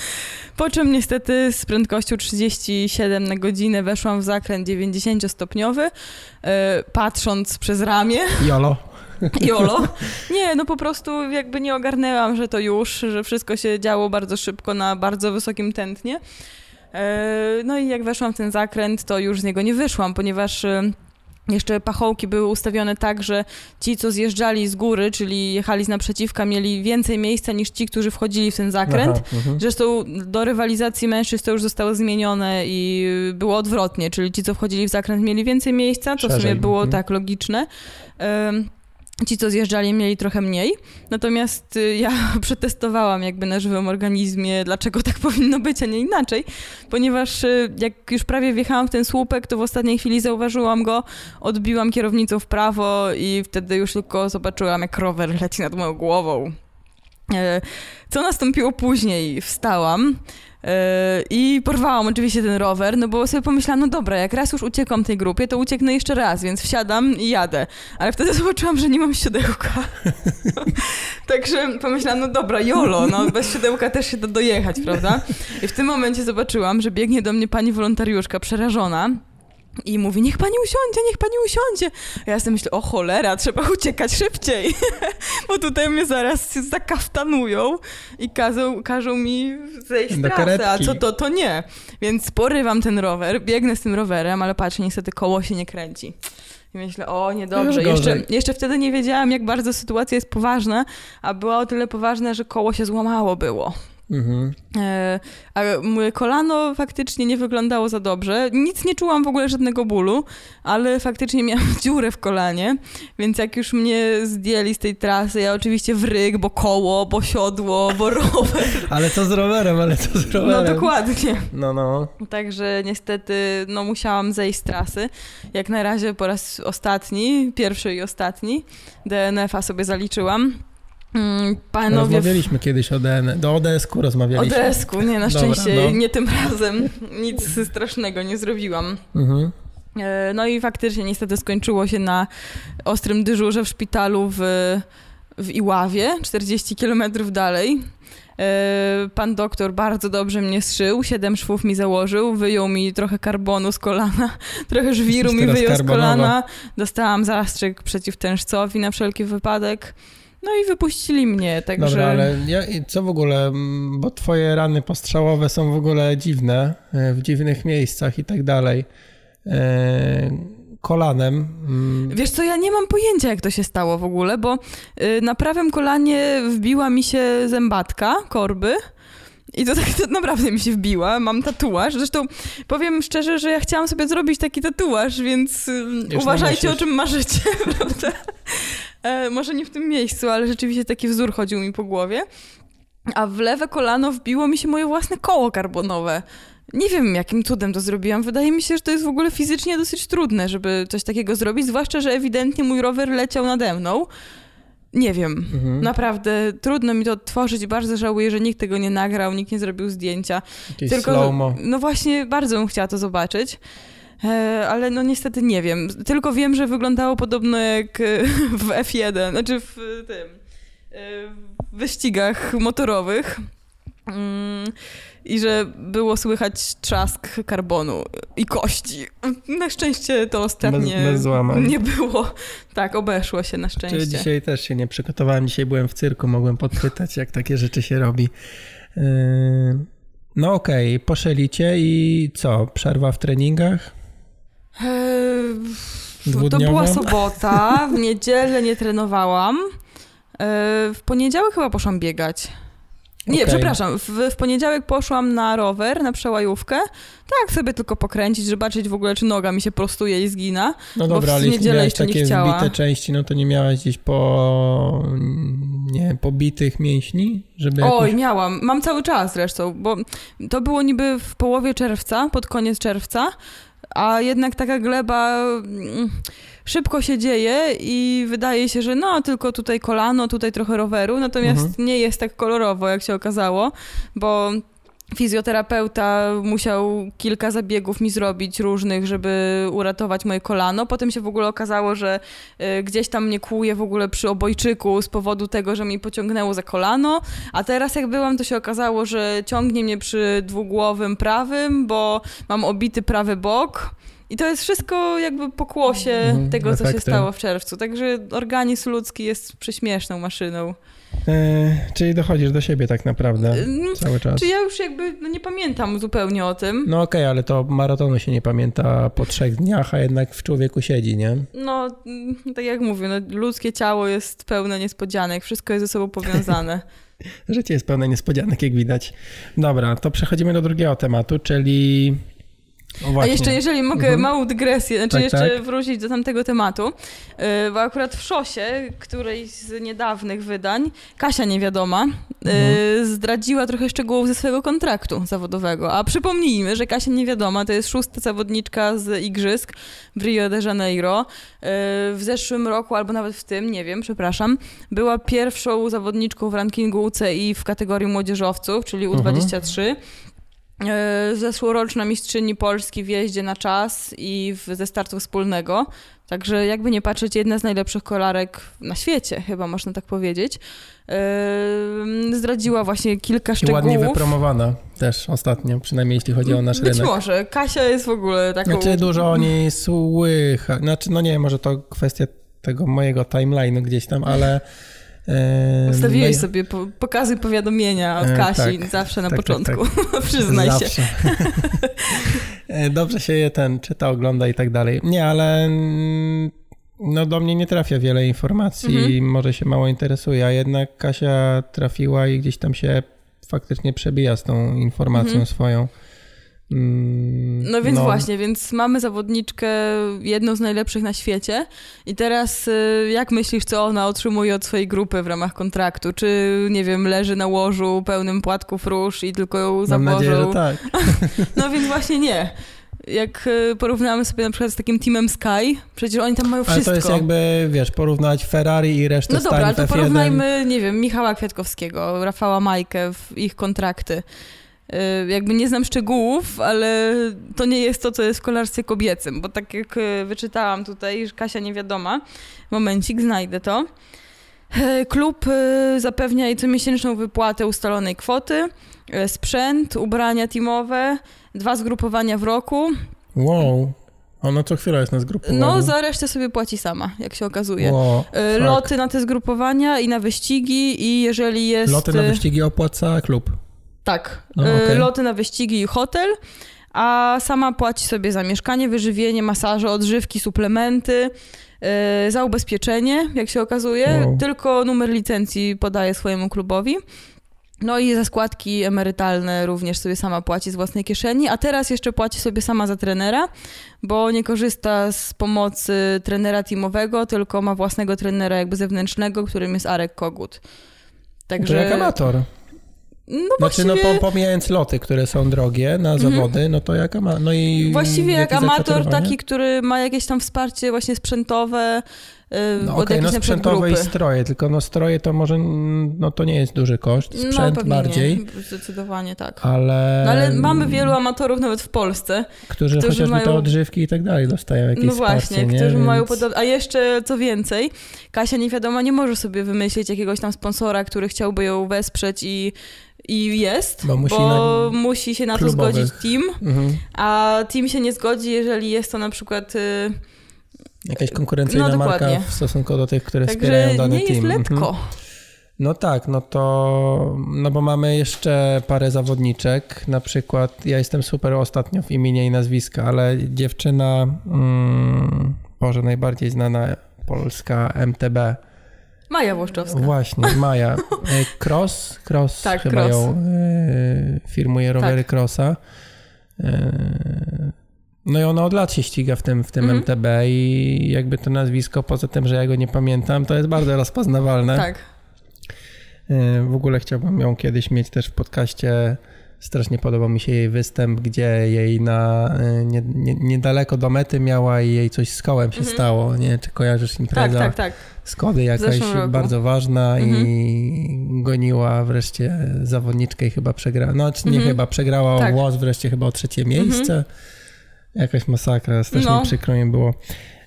Po czym niestety z prędkością 37 na godzinę weszłam w zakręt 90-stopniowy, e, patrząc przez ramię. Jolo. Jolo. *laughs* Nie, no po prostu jakby nie ogarnęłam, że to już, że wszystko się działo bardzo szybko na bardzo wysokim tętnie. E, no i jak weszłam w ten zakręt, to już z niego nie wyszłam, ponieważ e, jeszcze pachołki były ustawione tak, że ci, co zjeżdżali z góry, czyli jechali z naprzeciwka, mieli więcej miejsca niż ci, którzy wchodzili w ten zakręt. Aha, uh-huh. Zresztą do rywalizacji mężczyzn to już zostało zmienione i było odwrotnie, czyli ci, co wchodzili w zakręt, mieli więcej miejsca, to Szerzej. w sumie było uh-huh. tak logiczne. Um, Ci, co zjeżdżali, mieli trochę mniej. Natomiast y, ja *laughs* przetestowałam jakby na żywym organizmie, dlaczego tak *laughs* powinno być, a nie inaczej. Ponieważ y, jak już prawie wjechałam w ten słupek, to w ostatniej chwili zauważyłam go, odbiłam kierownicą w prawo i wtedy już tylko zobaczyłam, jak rower leci nad moją głową. E, co nastąpiło później? Wstałam. Yy, I porwałam oczywiście ten rower, no bo sobie pomyślałam, no dobra, jak raz już uciekłam tej grupie, to ucieknę jeszcze raz, więc wsiadam i jadę. Ale wtedy *laughs* zobaczyłam, że nie mam siodełka. *laughs* Także pomyślałam, no dobra, jolo, no bez siodełka też się da dojechać, prawda? I w tym momencie zobaczyłam, że biegnie do mnie pani wolontariuszka przerażona i mówi, niech pani usiądzie, niech pani usiądzie. A ja sobie myślę, o cholera, trzeba uciekać szybciej, *laughs* bo tutaj mnie zaraz zakaftanują i każą, każą mi zejść z trasy, a co to, to nie. Więc porywam ten rower, biegnę z tym rowerem, ale patrzę, niestety koło się nie kręci. I myślę, o niedobrze. Jeszcze, jeszcze wtedy nie wiedziałam, jak bardzo sytuacja jest poważna, a była o tyle poważna, że koło się złamało było. Mhm. E, a moje kolano faktycznie nie wyglądało za dobrze. Nic nie czułam w ogóle żadnego bólu, ale faktycznie miałam *laughs* dziurę w kolanie, więc jak już mnie zdjęli z tej trasy, ja oczywiście w ryg, bo koło, bo siodło, bo *laughs* rower. ale co z rowerem, ale co z rowerem. No dokładnie. No, no. Także niestety no, musiałam zejść z trasy. Jak na razie po raz ostatni, pierwszy i ostatni. DNF-a sobie zaliczyłam. Mm, panowie... Rozmawialiśmy kiedyś o DN... do ODS-ku rozmawialiśmy. O ODS-ku, nie, na szczęście Dobra, no. nie tym razem. Nic strasznego nie zrobiłam. Mhm. E, no i faktycznie niestety skończyło się na ostrym dyżurze w szpitalu w, w Iławie, 40 kilometrów dalej. E, pan doktor bardzo dobrze mnie zszył, siedem szwów mi założył, wyjął mi trochę karbonu z kolana, *laughs* trochę żwiru mi wyjął z kolana. Dostałam zastrzyk przeciwtężcowi na wszelki wypadek. No i wypuścili mnie, także... Dobra, ale ja, co w ogóle, bo twoje rany postrzałowe są w ogóle dziwne, e, w dziwnych miejscach i tak dalej. E, kolanem. Wiesz co, ja nie mam pojęcia, jak to się stało w ogóle, bo y, na prawym kolanie wbiła mi się zębatka, korby. I to tak to *laughs* naprawdę mi się wbiła. Mam tatuaż. Zresztą powiem szczerze, że ja chciałam sobie zrobić taki tatuaż, więc Już uważajcie, o czym marzycie, *laughs* prawda? E, może nie w tym miejscu, ale rzeczywiście taki wzór chodził mi po głowie. A w lewe kolano wbiło mi się moje własne koło karbonowe. Nie wiem, jakim cudem to zrobiłam. Wydaje mi się, że to jest w ogóle fizycznie dosyć trudne, żeby coś takiego zrobić, zwłaszcza, że ewidentnie mój rower leciał nade mną. Nie wiem. Mhm. Naprawdę trudno mi to odtworzyć. Bardzo żałuję, że nikt tego nie nagrał, nikt nie zrobił zdjęcia. Jakieś Tylko, no właśnie, bardzo bym chciała to zobaczyć. E, ale no niestety nie wiem. Tylko wiem, że wyglądało podobno jak e, w F1, znaczy w tym e, w wyścigach motorowych. Mm, I że było słychać trzask karbonu i kości. Na szczęście to ostatnie bez, bez nie było. Tak, obeszło się na szczęście. Czyli dzisiaj też się nie przygotowałem. Dzisiaj byłem w cyrku, mogłem podpytać, jak takie rzeczy się robi. No okej, okay, poszelicie i co? Przerwa w treningach? Eee, to była sobota, w niedzielę nie trenowałam. Eee, w poniedziałek chyba poszłam biegać. Nie, okay. przepraszam. W, w, poniedziałek poszłam na rower, na przełajówkę. Tak, sobie tylko pokręcić, zobaczyć w ogóle, czy noga mi się prostuje i zgina. No dobra, ale jeśli miałeś takie zbite części, no to nie miałaś gdzieś po nie pobitych mięśni? Żeby Oj, jakoś... miałam. Mam cały czas zresztą, bo to było niby w połowie czerwca, pod koniec czerwca, a jednak taka gleba mm, szybko się dzieje i wydaje się, że no tylko tutaj kolano, tutaj trochę roweru, natomiast mhm. nie jest tak kolorowo, jak się okazało, bo fizjoterapeuta musiał kilka zabiegów mi zrobić różnych, żeby uratować moje kolano. Potem się w ogóle okazało, że y, gdzieś tam mnie kłuje w ogóle przy obojczyku z powodu tego, że mi pociągnęło za kolano. A teraz jak byłam, to się okazało, że ciągnie mnie przy dwugłowym prawym, bo mam obity prawy bok. I to jest wszystko jakby pokłosie mhm, tego, co się stało w czerwcu. Także organizm ludzki jest prześmieszną maszyną. E, czyli dochodzisz do siebie tak naprawdę e, cały czas. Czy ja już jakby no nie pamiętam zupełnie o tym. No okej, okay, ale to maratonu się nie pamięta po trzech dniach, a jednak w człowieku siedzi, nie? No, mm, tak jak mówię, no, ludzkie ciało jest pełne niespodzianek, wszystko jest ze sobą powiązane. *laughs* *laughs* Życie jest pełne niespodzianek, jak widać. Dobra, to przechodzimy do drugiego tematu, czyli no A jeszcze, jeżeli mogę, mhm. małą dygresję, znaczy tak, jeszcze tak. wrócić do tamtego tematu, y, bo akurat w Szosie, którejś z niedawnych wydań, Kasia Niewiadoma y, mhm. zdradziła trochę szczegółów ze swojego kontraktu zawodowego. A przypomnijmy, że Kasia Niewiadoma to jest szósta zawodniczka z Igrzysk w Rio de Janeiro. Y, w zeszłym roku, albo nawet w tym, nie wiem, przepraszam, była pierwszą zawodniczką w rankingu UCI w kategorii młodzieżowców, czyli U23. Mhm. E, zeszłoroczna mistrzyni Polski w jeździe na czas i w, ze startu wspólnego. Także jakby nie patrzeć, jedna z najlepszych kolarek na świecie, chyba można tak powiedzieć. Yy, zdradziła właśnie kilka szczegółów. I ładnie wypromowana też ostatnio, przynajmniej jeśli chodzi o nasz Być rynek. Być może. Kasia jest w ogóle taką... Znaczy dużo o niej słychać. Znaczy, no nie, może to kwestia tego mojego timeline'u gdzieś tam, ale Ustawiłeś no sobie po, pokazy powiadomienia od e, Kasi tak, zawsze na tak, tak początku, tak, *laughs* przyznaj zawsze. się. *laughs* E, dobrze się je ten czyta, ogląda i tak dalej. Nie, ale mm, no do mnie nie trafia wiele informacji, mhm. może się mało interesuje, a jednak Kasia trafiła i gdzieś tam się faktycznie przebija z tą informacją mhm. swoją. Mm, no więc no. właśnie, więc mamy zawodniczkę, jedną z najlepszych na świecie. I teraz y, jak myślisz, co ona otrzymuje od swojej grupy w ramach kontraktu? Czy, nie wiem, leży na łożu pełnym płatków róż i tylko ją zawożą? Mam nadzieję, że tak. *laughs* no więc właśnie nie. Jak y, porównamy sobie na przykład z takim teamem Sky, przecież oni tam mają wszystko. Ale to jest jakby, wiesz, porównać Ferrari i resztę No dobra, ale to porównajmy, nie wiem, Michała Kwiatkowskiego, Rafała Majkę, ich kontrakty. Y, jakby nie znam szczegółów, ale to nie jest to, co jest w kolarstwie kobiecym, bo tak jak y, wyczytałam tutaj, że Kasia niewiadoma, momencik, znajdę to. Y, klub zapewnia jej comiesięczną wypłatę ustalonej kwoty, sprzęt, ubrania teamowe, dwa zgrupowania w roku. Wow. Ona co chwila jest na zgrupowaniu. No, za resztę sobie płaci sama, jak się okazuje. Wow, Loty na te zgrupowania i na wyścigi i jeżeli jest... Loty na wyścigi opłaca klub. Tak. No, okay. Loty na wyścigi i hotel, a sama płaci sobie za mieszkanie, wyżywienie, masaże, odżywki, suplementy, yy, za ubezpieczenie, jak się okazuje. Wow. Tylko numer licencji podaje swojemu klubowi. No i za składki emerytalne również sobie sama płaci z własnej kieszeni, a teraz jeszcze płaci sobie sama za trenera, bo nie korzysta z pomocy trenera teamowego, tylko ma własnego trenera jakby zewnętrznego, którym jest Arek Kogut. Także... To jak amator. No znaczy, no właściwie... no pomijając loty, które są drogie na mhm. zawody, no to jak ama... no i Właściwie jak amator taki, który ma jakieś tam wsparcie właśnie sprzętowe, no, okej, okay, no sprzętowe i stroje, tylko no stroje to może, no to nie jest duży koszt, no, sprzęt no, bardziej. Nie. Zdecydowanie tak. Ale... No, ale mamy wielu amatorów nawet w Polsce. Którzy, którzy chociażby mają... te odżywki i tak dalej dostają jakieś No właśnie, wsparcie, którzy Więc... mają podobne... A jeszcze co więcej, Kasia nie wiadomo, nie może sobie wymyślić jakiegoś tam sponsora, który chciałby ją wesprzeć i i jest, bo musi, bo musi się na to zgodzić team, mhm. a team się nie zgodzi, jeżeli jest to na przykład... Y... Jakaś konkurencyjna no, marka w stosunku do tych, które Także wspierają dany team. nie jest letko. Mhm. No tak, no to, no bo mamy jeszcze parę zawodniczek, na przykład ja jestem super ostatnio w imieniu i nazwiska, ale dziewczyna, mm, Boże, najbardziej znana polska MTB. Maja Włoszczowska. Właśnie, Maja. E, *laughs* Cross, Cross tak, chyba cross. ją y, firmuje rowery tak. Crossa. Y, no i ona od lat się ściga w tym, w tym mhm. MTB i jakby to nazwisko, poza tym, że ja go nie pamiętam, to jest bardzo rozpoznawalne. Tak. Y, w ogóle chciałbym ją kiedyś mieć też w podcaście. Strasznie podobał mi się jej występ, gdzie jej na nie, nie, niedaleko do mety miała i jej coś z kołem się mhm. stało. Nie czy kojarzysz impreza? Tak, tak, tak. Skody jakaś bardzo ważna mhm. i goniła wreszcie zawodniczkę i chyba przegrała. No, nie mhm. chyba przegrała tak. o włos, wreszcie chyba o trzecie miejsce. Jakaś masakra, strasznie no. przykro mi było.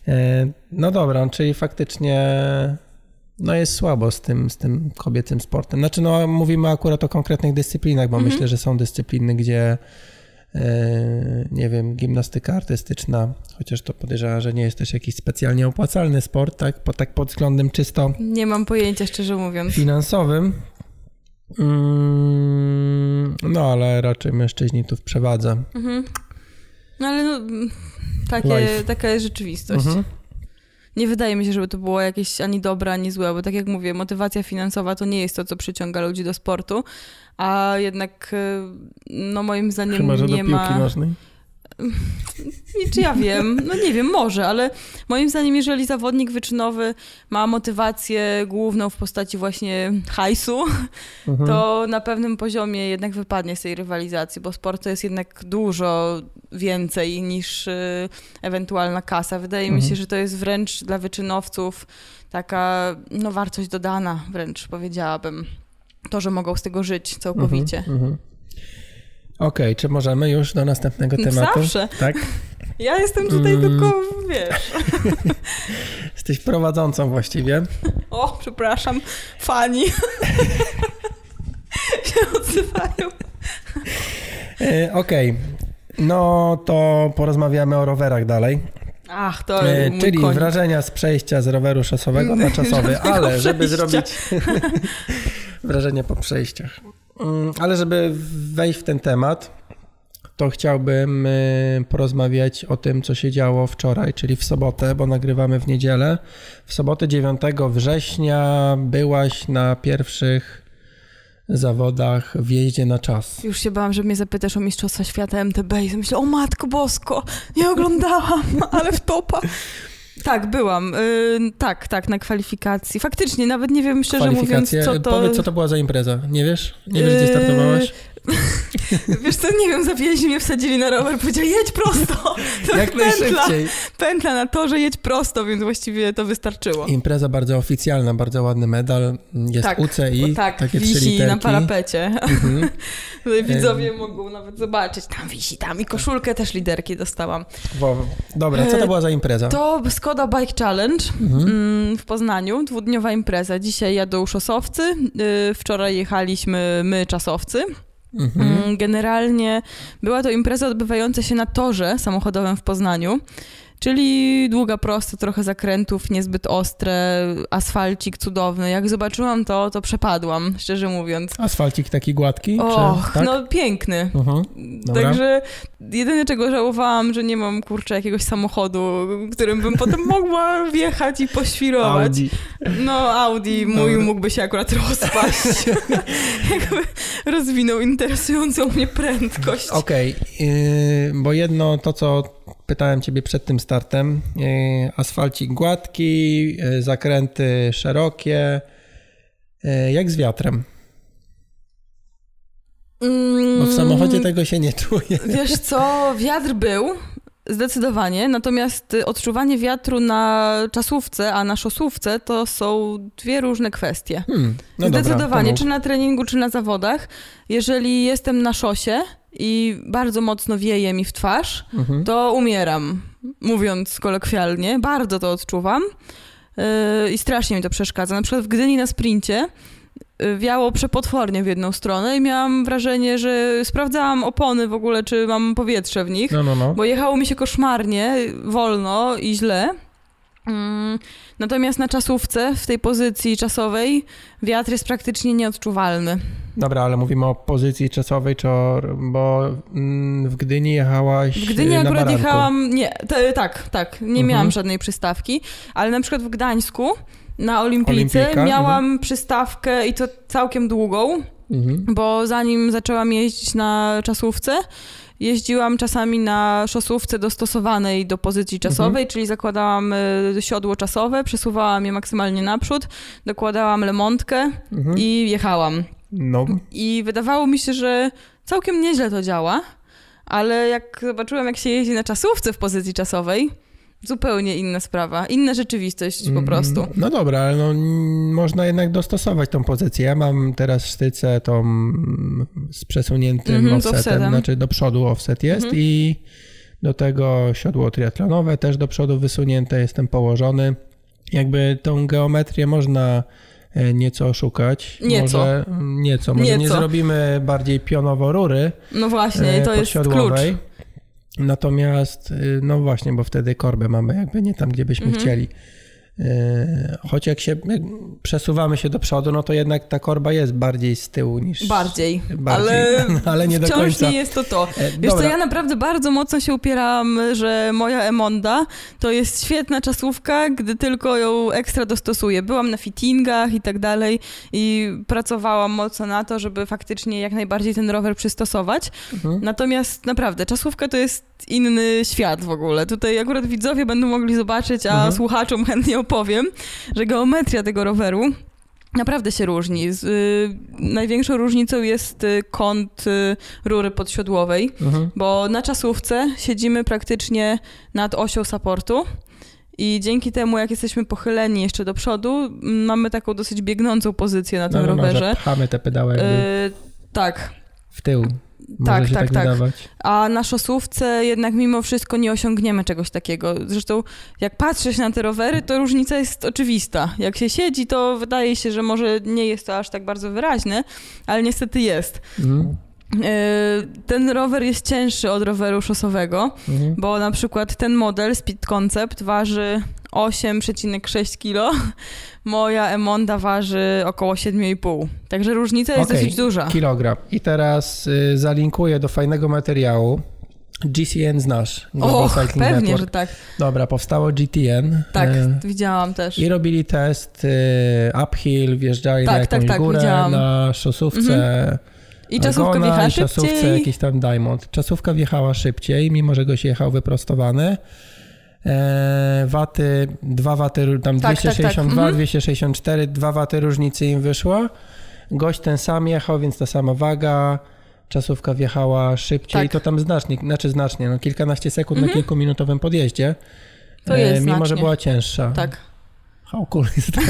E, no dobra, czyli faktycznie no jest słabo z tym, z tym kobiecym sportem. Znaczy, no mówimy akurat o konkretnych dyscyplinach, bo mhm. myślę, że są dyscypliny, gdzie e, nie wiem, gimnastyka artystyczna, chociaż to podejrzewam, że nie jest też jakiś specjalnie opłacalny sport, tak, po, tak pod względem czysto... Nie mam pojęcia, szczerze mówiąc. Finansowym. Mm, no, ale raczej mężczyźni tu w przewadze. Mhm. No ale no, takie, taka jest rzeczywistość. Mhm nie wydaje mi się, żeby to było jakieś ani dobre, ani złe, bo tak jak mówię, motywacja finansowa to nie jest to, co przyciąga ludzi do sportu, a jednak y, no moim zdaniem Chyba, że nie do ma... nożnej? *laughs* Czy ja wiem? No nie wiem, może, ale moim zdaniem, jeżeli zawodnik wyczynowy ma motywację główną w postaci właśnie hajsu, mhm. to na pewnym poziomie jednak wypadnie z tej rywalizacji, bo sport to jest jednak dużo więcej niż y, ewentualna kasa. Wydaje mhm. mi się, że to jest wręcz dla wyczynowców taka no, wartość dodana, wręcz powiedziałabym. To, że mogą z tego żyć całkowicie. Mhm, mhm. Okej, okay, czy możemy już do następnego tematu? Zawsze. Tak? *laughs* Ja jestem tutaj mm. tylko, wiesz. *laughs* Jesteś prowadzącą właściwie. O, przepraszam, fani. *laughs* się odzywają. E, okej, okay. no to porozmawiamy o rowerach dalej. Ach, to e, Czyli koń. wrażenia z przejścia z roweru szosowego na czasowy, ale żeby zrobić wrażenie po przejściach. Mm, ale żeby wejść w ten temat, to chciałbym y, porozmawiać o tym, co się działo wczoraj, czyli w sobotę, bo nagrywamy w niedzielę. W sobotę 9 września byłaś na pierwszych zawodach w jeździe na czas. Już się bałam, że mnie zapytasz o Mistrzostwa Świata MTB i myślę, o Matko Bosko, nie oglądałam, *laughs* ale w topa. Tak, byłam. Yy, tak, tak, na kwalifikacji. Faktycznie, nawet nie wiem szczerze mówiąc, co to... Powiedz, co to była za impreza. Nie wiesz? Nie wiesz, gdzie startowałaś? Wiesz co, nie wiem, zawieźli mnie, wsadzili na rower, powiedzieli jedź prosto. *laughs* Jak pętla, najszybciej. Pętla na torze, jedź prosto, więc właściwie to wystarczyło. Impreza bardzo oficjalna, bardzo ładny medal. Jest tak, UCI, tak, takie wisi trzy literki. na parapecie. Mhm. *laughs* Widzowie mogą nawet zobaczyć, tam wisi, tam i koszulkę też liderki dostałam. Wow. Dobra, co to była za impreza? To Skoda Bike Challenge mhm. Mm, w Poznaniu, dwudniowa impreza. Dzisiaj jadą szosowcy, y, wczoraj jechaliśmy my czasowcy. Mhm. Mm, generalnie była to impreza odbywająca się na torze samochodowym w Poznaniu. Czyli długa, prosta, trochę zakrętów, niezbyt ostre, asfalcik cudowny. Jak zobaczyłam to, to przepadłam, szczerze mówiąc. Asfalcik taki gładki? Och, czy, tak? no piękny. Uh-huh. Także jedyne czego żałowałam, że nie mam, kurczę, jakiegoś samochodu, którym bym potem *laughs* mogła wjechać i poświrować. Audi. No, Audi mój Dobra. mógłby się akurat rozpaść. *laughs* Jakby rozwinął interesującą mnie prędkość. Okej, okay. yy, bo jedno to, co pytałem ciebie przed tym startem. E, asfalcik gładki, e, zakręty szerokie. E, jak z wiatrem? Bo w samochodzie mm. tego się nie czuje. *laughs* Wiesz co, wiatr był, Zdecydowanie, natomiast odczuwanie wiatru na czasówce, a na szosówce to są dwie różne kwestie. Hmm, no Zdecydowanie, dobra, czy na treningu, czy na zawodach. Jeżeli jestem na szosie, i bardzo mocno wieje mi w twarz, mhm. to umieram, mówiąc kolokwialnie. Bardzo to odczuwam yy, i strasznie mi to przeszkadza. Na przykład w Gdyni na sprincie yy, wiało przepotwornie w jedną stronę i miałam wrażenie, że sprawdzałam opony w ogóle, czy mam powietrze w nich, no, no, no. bo jechało mi się koszmarnie, wolno i źle. Mm, natomiast na czasówce, w tej pozycji czasowej, wiatr jest praktycznie nieodczuwalny. Dobra, ale mówimy o pozycji czasowej, czy o, bo mm, w Gdyni jechałaś W Gdyni na akurat baranku. jechałam, nie, te, tak, tak, nie Mhm. miałam żadnej przystawki, ale na przykład w Gdańsku na Olimpijce Olimpijka, miałam przystawkę i to całkiem długą, Mhm. bo zanim zaczęłam jeździć na czasówce, jeździłam czasami na szosówce dostosowanej do pozycji czasowej, czyli zakładałam y, siodło czasowe, przesuwałam je maksymalnie naprzód, dokładałam lemontkę Mhm. i jechałam. No, I wydawało mi się, że całkiem nieźle to działa, ale jak zobaczyłam, jak się jeździ na czasówce w pozycji czasowej, zupełnie inna sprawa, inna rzeczywistość po prostu. Mm, No dobra, ale no, mm, można jednak dostosować tą pozycję. Ja mam teraz sztycę tą mm, z przesuniętym Mhm, z offsetem, offsetem. znaczy do przodu offset jest Mhm. i do tego siodło triatlonowe też do przodu wysunięte, jestem położony. Jakby tą geometrię można e, nieco oszukać. Nieco. Może, mm, nieco. Może nie Nieco. zrobimy bardziej pionowo rury No właśnie, e, to jest klucz. Natomiast, y, no właśnie, bo wtedy korbę mamy jakby nie tam, gdzie byśmy Mhm. chcieli. Y, Choć jak się jak przesuwamy się do przodu, no to jednak ta korba jest bardziej z tyłu niż. Bardziej, bardziej ale, *laughs* ale nie do wciąż końca. nie jest to to. E, Wiesz co, ja naprawdę bardzo mocno się upieram, że moja Emonda to jest świetna czasówka, gdy tylko ją ekstra dostosuję. Byłam na fittingach i tak dalej i pracowałam mocno na to, żeby faktycznie jak najbardziej ten rower przystosować. Mhm. Natomiast naprawdę, czasówka to jest inny świat w ogóle. Tutaj akurat widzowie będą mogli zobaczyć, a Mhm. słuchaczom chętnie opowiem, że geometria tego roweru naprawdę się różni. Z, y, największą różnicą jest y, kąt y, rury podsiodłowej, Mhm. bo na czasówce siedzimy praktycznie nad osią supportu. I dzięki temu, jak jesteśmy pochyleni jeszcze do przodu, mamy taką dosyć biegnącą pozycję na tym No, no, że rowerze. pchamy te pedały tak, w tył. Tak, tak, tak, tak. wydawać. a na szosówce jednak mimo wszystko nie osiągniemy czegoś takiego. Zresztą jak patrzeć na te rowery, to różnica jest oczywista. Jak się siedzi, to wydaje się, że może nie jest to aż tak bardzo wyraźne, ale niestety jest. Mhm. Yy, Ten rower jest cięższy od roweru szosowego, Mhm. bo na przykład ten model Speed Concept waży 8,6 kg, *laughs* moja Emonda waży około 7,5. Także różnica jest Okej, dosyć duża. Kilogram. I teraz y, zalinkuję do fajnego materiału. GCN znasz? Global Och, Cycling pewnie, Network. że tak. Dobra, powstało GTN. Tak, e, widziałam też. I robili test y, uphill, wjeżdżali Tak, na tak, jakąś tak, górę, widziałam. na szosówce I czasówka Argona, wjechała i czasówce szybciej. jakiś tam Diamond. Czasówka wjechała szybciej, mimo że goś jechał wyprostowany. E, waty, dwa waty, tam Tak, tak, tak. 262, Mhm. 264, dwa waty różnicy im wyszło. Gość ten sam jechał, więc ta sama waga. Czasówka wjechała szybciej, Tak. to tam znacznie, znaczy znacznie, no kilkanaście sekund Mhm. na kilkuminutowym podjeździe. To jest mimo, że znacznie. była cięższa. Tak, How cool jest to?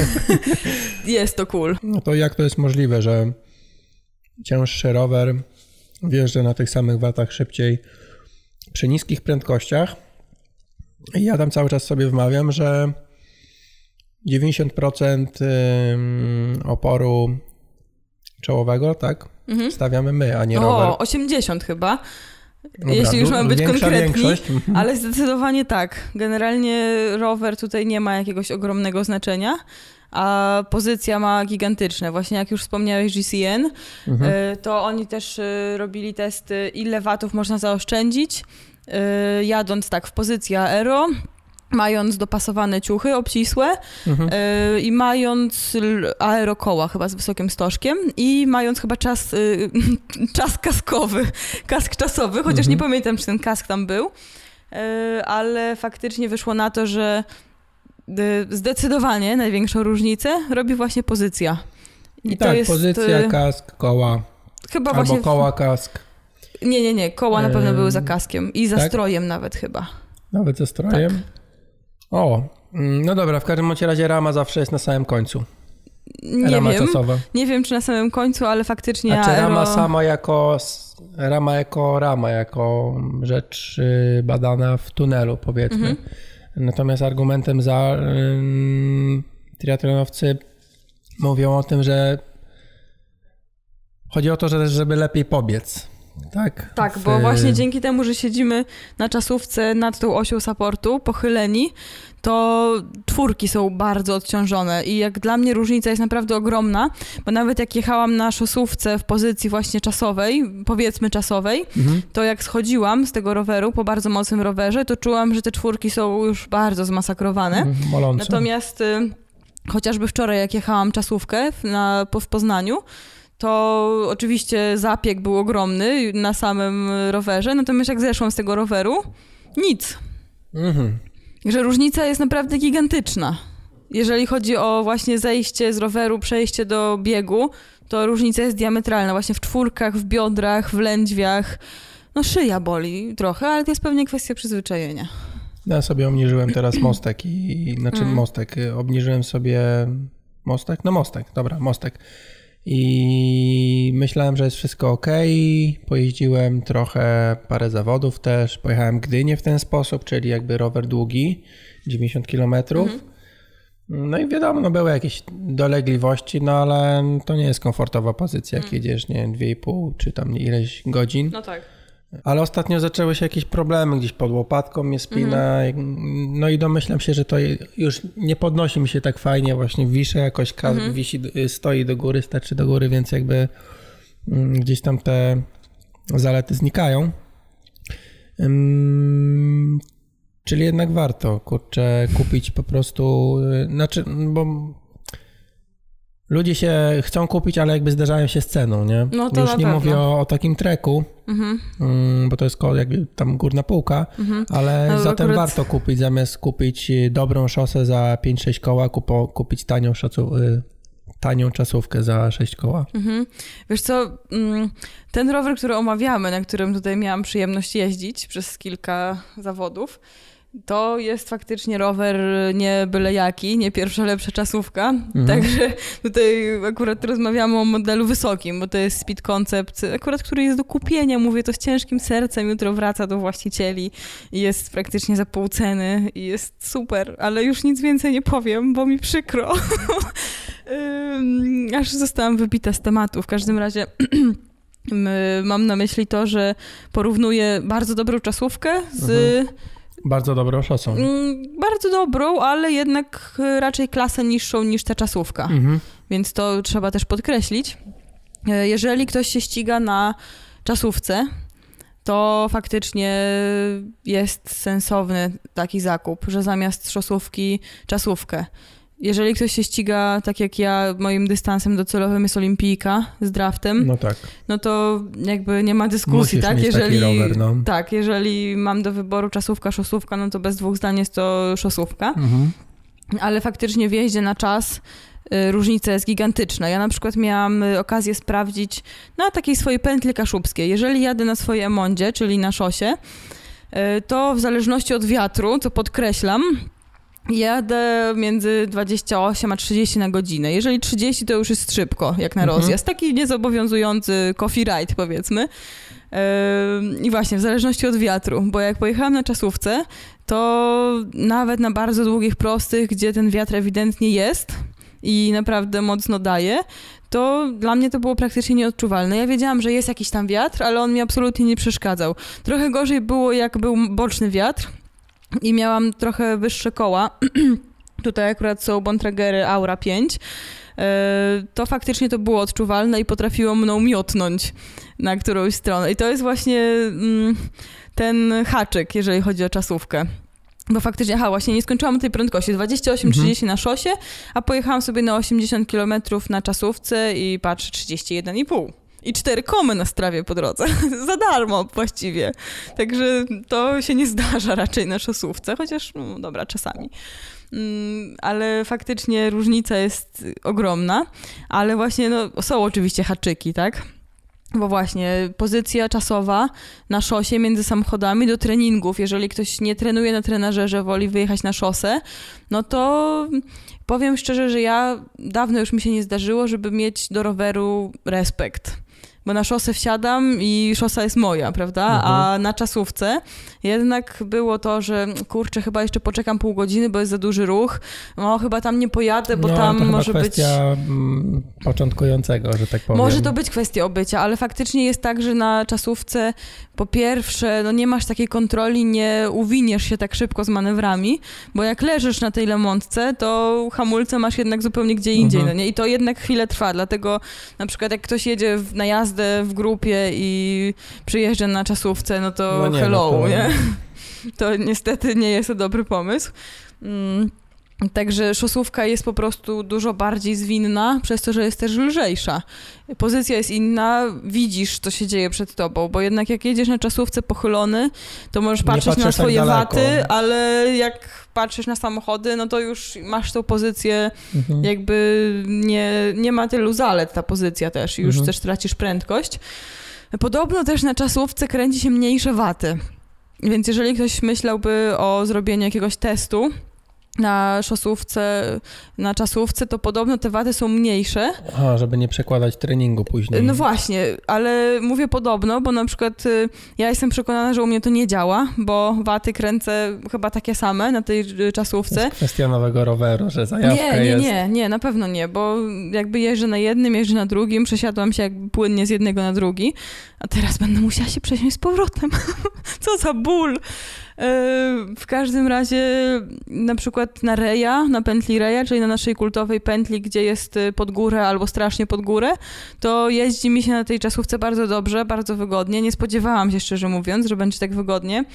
*laughs* jest to cool. No to jak to jest możliwe, że cięższy rower wjeżdża na tych samych watach szybciej przy niskich prędkościach? I ja tam cały czas sobie wmawiam, że 90% ym, oporu czołowego, tak, Mhm. stawiamy my, a nie rower. O, 80 chyba. Dobra, jeśli już mamy być większa konkretni. większość. *laughs* Ale zdecydowanie tak. Generalnie rower tutaj nie ma jakiegoś ogromnego znaczenia, a pozycja ma gigantyczne. Właśnie jak już wspomniałeś GCN, Mhm. y, to oni też y, robili testy, ile watów można zaoszczędzić, y, jadąc tak w pozycji aero, mając dopasowane ciuchy obcisłe Mhm. y, i mając aerokoła chyba z wysokim stożkiem i mając chyba czas, y, *laughs* czas kaskowy, kask czasowy, chociaż Mhm. nie pamiętam, czy ten kask tam był, y, ale faktycznie wyszło na to, że zdecydowanie największą różnicę robi właśnie pozycja. I tak, pozycja, y, kask, koła, chyba albo właśnie... koła, kask, Nie, nie, nie, koła na pewno były za kaskiem i za tak? strojem nawet chyba. nawet ze strojem. Tak. O, mm, no dobra, w każdym razie rama zawsze jest na samym końcu. Nie rama wiem, czasowa. nie wiem czy na samym końcu, ale faktycznie A czy aero... rama sama jako rama jako rama, jako rzecz y, badana w tunelu, powiedzmy. Mhm. Natomiast argumentem za triatlonowcy mówią o tym, że chodzi o to, że żeby lepiej pobiec. Tak. Tak, bo właśnie dzięki temu, że siedzimy na czasówce nad tą osią supportu, pochyleni, to czwórki są bardzo odciążone i jak dla mnie różnica jest naprawdę ogromna, bo nawet jak jechałam na szosówce w pozycji właśnie czasowej, powiedzmy czasowej, mhm. to jak schodziłam z tego roweru po bardzo mocnym rowerze, to czułam, że te czwórki są już bardzo zmasakrowane. Mhm, Natomiast y, chociażby wczoraj jak jechałam czasówkę na, w Poznaniu, to oczywiście zapiek był ogromny na samym rowerze, natomiast jak zeszłam z tego roweru, nic. Mhm. Że różnica jest naprawdę gigantyczna. Jeżeli chodzi o właśnie zejście z roweru, przejście do biegu, to różnica jest diametralna. Właśnie w czwórkach, w biodrach, w lędźwiach. No szyja boli trochę, ale to jest pewnie kwestia przyzwyczajenia. Ja sobie obniżyłem teraz *clears throat* mostek i, znaczy mm. mostek, obniżyłem sobie mostek, no mostek, dobra, mostek i myślałem, że jest wszystko ok. Pojeździłem trochę, parę zawodów też. Pojechałem Gdynię w ten sposób, czyli jakby rower długi, 90 km. Mhm. No i wiadomo, no były jakieś dolegliwości, no ale to nie jest komfortowa pozycja, jak mhm. jedziesz, nie wiem, 2,5 czy tam ileś godzin. No tak. Ale ostatnio zaczęły się jakieś problemy, gdzieś pod łopatką mnie spina. Mhm. No i domyślam się, że to już nie podnosi mi się tak fajnie, właśnie wiszę jakoś, mhm. wisi, stoi do góry, starczy do góry, więc jakby mm, gdzieś tam te zalety znikają. czyli jednak warto, kurczę, kupić po prostu, y, znaczy, bo ludzie się chcą kupić, ale jakby zdarzają się z ceną, nie? No to Już nie pewno. mówię o, o, takim treku, mhm. Mm, bo to jest jakby tam górna półka, mhm. ale no, zatem akurat... warto kupić, zamiast kupić dobrą szosę za 5-6 koła, kupo, kupić tanią szacu, y, tanią czasówkę za 6 koła. Mhm. Wiesz co, mm, ten rower, który omawiamy, na którym tutaj miałam przyjemność jeździć przez kilka zawodów, to jest faktycznie rower nie byle jaki, nie pierwsza lepsza czasówka. Mhm. Także tutaj akurat rozmawiamy o modelu wysokim, bo to jest Speed Concept, akurat który jest do kupienia, mówię to z ciężkim sercem, jutro wraca do właścicieli i jest praktycznie za pół ceny i jest super, ale już nic więcej nie powiem, bo mi przykro. *laughs* Aż zostałam wybita z tematu. W każdym razie *clears throat* mam na myśli to, że porównuję bardzo dobrą czasówkę z mhm bardzo dobrą szosą. Mm, bardzo dobrą, ale jednak raczej klasę niższą niż ta czasówka. Mhm. Więc to trzeba też podkreślić. E, jeżeli ktoś się ściga na czasówce, to faktycznie jest sensowny taki zakup, że zamiast szosówki czasówkę jeżeli ktoś się ściga, tak jak ja, moim dystansem docelowym jest olimpijka z draftem, no, tak. no to jakby nie ma dyskusji, Musisz tak? jeżeli, rower, no. Tak, jeżeli mam do wyboru czasówka, szosówka, no to bez dwóch zdań jest to szosówka. Mhm. Ale faktycznie w jeździe na czas y, różnica jest gigantyczna. Ja na przykład miałam y, okazję sprawdzić na takiej swojej pętli kaszubskiej. Jeżeli jadę na swojej emondzie, czyli na szosie, y, to w zależności od wiatru, co podkreślam, Jadę między 28 a 30 na godzinę. Jeżeli 30 to już jest szybko, jak na mhm. rozjazd. Taki niezobowiązujący coffee ride powiedzmy. I właśnie, w zależności od wiatru, bo jak pojechałam na czasówce, to nawet na bardzo długich, prostych, gdzie ten wiatr ewidentnie jest i naprawdę mocno daje, to dla mnie to było praktycznie nieodczuwalne. Ja wiedziałam, że jest jakiś tam wiatr, ale on mi absolutnie nie przeszkadzał. Trochę gorzej było, jak był boczny wiatr, i miałam trochę wyższe koła. *clears throat* Tutaj akurat są Bontragery Aura 5 e, to faktycznie to było odczuwalne i potrafiło mną miotnąć na którąś stronę. I to jest właśnie mm, ten haczyk, jeżeli chodzi o czasówkę. Bo faktycznie, aha, właśnie nie skończyłam tej prędkości. 28-30 mhm. na szosie, a pojechałam sobie na 80 km na czasówce i patrzę 31,5 i cztery komy na strawie po drodze. *laughs* Za darmo właściwie. Także to się nie zdarza raczej na szosówce, chociaż no dobra, czasami. Mm, ale faktycznie różnica jest ogromna, ale właśnie no, są oczywiście haczyki, tak? Bo właśnie pozycja czasowa na szosie między samochodami do treningów, jeżeli ktoś nie trenuje na trenażerze, woli wyjechać na szosę, no to powiem szczerze, że ja dawno już mi się nie zdarzyło, żeby mieć do roweru respekt bo na szosę wsiadam i szosa jest moja, prawda? Mhm. A na czasówce jednak było to, że kurczę, chyba jeszcze poczekam pół godziny, bo jest za duży ruch. No chyba tam nie pojadę, bo no, tam to może być... Mm, początkującego, że tak powiem. Może to być kwestia obycia, ale faktycznie jest tak, że na czasówce po pierwsze, no nie masz takiej kontroli, nie uwiniesz się tak szybko z manewrami, bo jak leżysz na tej lemontce, to hamulce masz jednak zupełnie gdzie indziej, mhm. no nie? I to jednak chwilę trwa, dlatego na przykład jak ktoś jedzie na jazdę w grupie i przyjeżdża na czasówce, no to no nie, hello, no to... nie? *laughs* To niestety nie jest to dobry pomysł. Mm. Także szosówka jest po prostu dużo bardziej zwinna, przez to, że jest też lżejsza. Pozycja jest inna, widzisz, co się dzieje przed tobą, bo jednak jak jedziesz na czasówce pochylony, to możesz patrzeć na tak swoje tak waty, ale jak patrzysz na samochody, no to już masz tą pozycję, mhm. jakby nie, nie ma tylu zalet ta pozycja też, już mhm. też tracisz prędkość. Podobno też na czasówce kręci się mniejsze waty. Więc jeżeli ktoś myślałby o zrobieniu jakiegoś testu, na szosówce, na czasówce, to podobno te wady są mniejsze. Aha, żeby nie przekładać treningu później. No właśnie, ale mówię podobno, bo na przykład y, ja jestem przekonana, że u mnie to nie działa, bo waty kręcę chyba takie same na tej y, czasówce. To jest kwestia nowego roweru, że zajawka nie, nie, jest... Nie, nie, na pewno nie, bo jakby jeżdżę na jednym, jeżdżę na drugim, przesiadłam się jak płynnie z jednego na drugi, a teraz będę musiała się przesiąść z powrotem. *laughs* Co za ból! E, w każdym razie na przykład na Reja, na pętli Reja, czyli na naszej kultowej pętli, gdzie jest y, pod górę albo strasznie pod górę, to jeździ mi się na tej czasówce bardzo dobrze, bardzo wygodnie. Nie spodziewałam się szczerze mówiąc, że będzie tak wygodnie.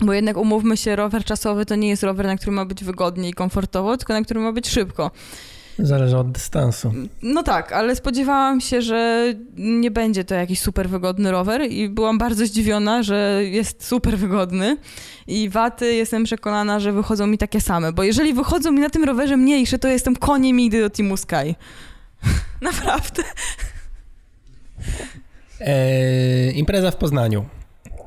Bo jednak umówmy się, rower czasowy to nie jest rower, na którym ma być wygodnie i komfortowo, tylko na którym ma być szybko. Zależy od dystansu. No tak, ale spodziewałam się, że nie będzie to jakiś super wygodny rower i byłam bardzo zdziwiona, że jest super wygodny. I waty jestem przekonana, że wychodzą mi takie same, bo jeżeli wychodzą mi na tym rowerze mniejsze, to jestem koniem i idę do Teamu Sky. *laughs* Naprawdę. Eee, impreza w Poznaniu.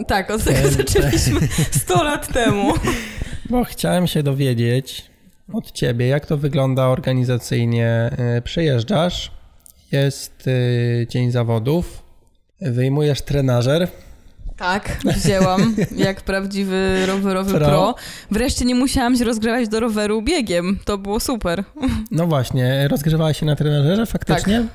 Tak, od tego eee, zaczęliśmy 100 lat temu. *laughs* Bo chciałem się dowiedzieć, od ciebie. Jak to wygląda organizacyjnie? E, Przejeżdżasz, jest e, dzień zawodów, wyjmujesz trenażer. Tak, wzięłam *laughs* jak prawdziwy rowerowy pro. pro. Wreszcie nie musiałam się rozgrzewać do roweru biegiem. To było super. No właśnie, rozgrzewałaś się na trenażerze faktycznie? Tak.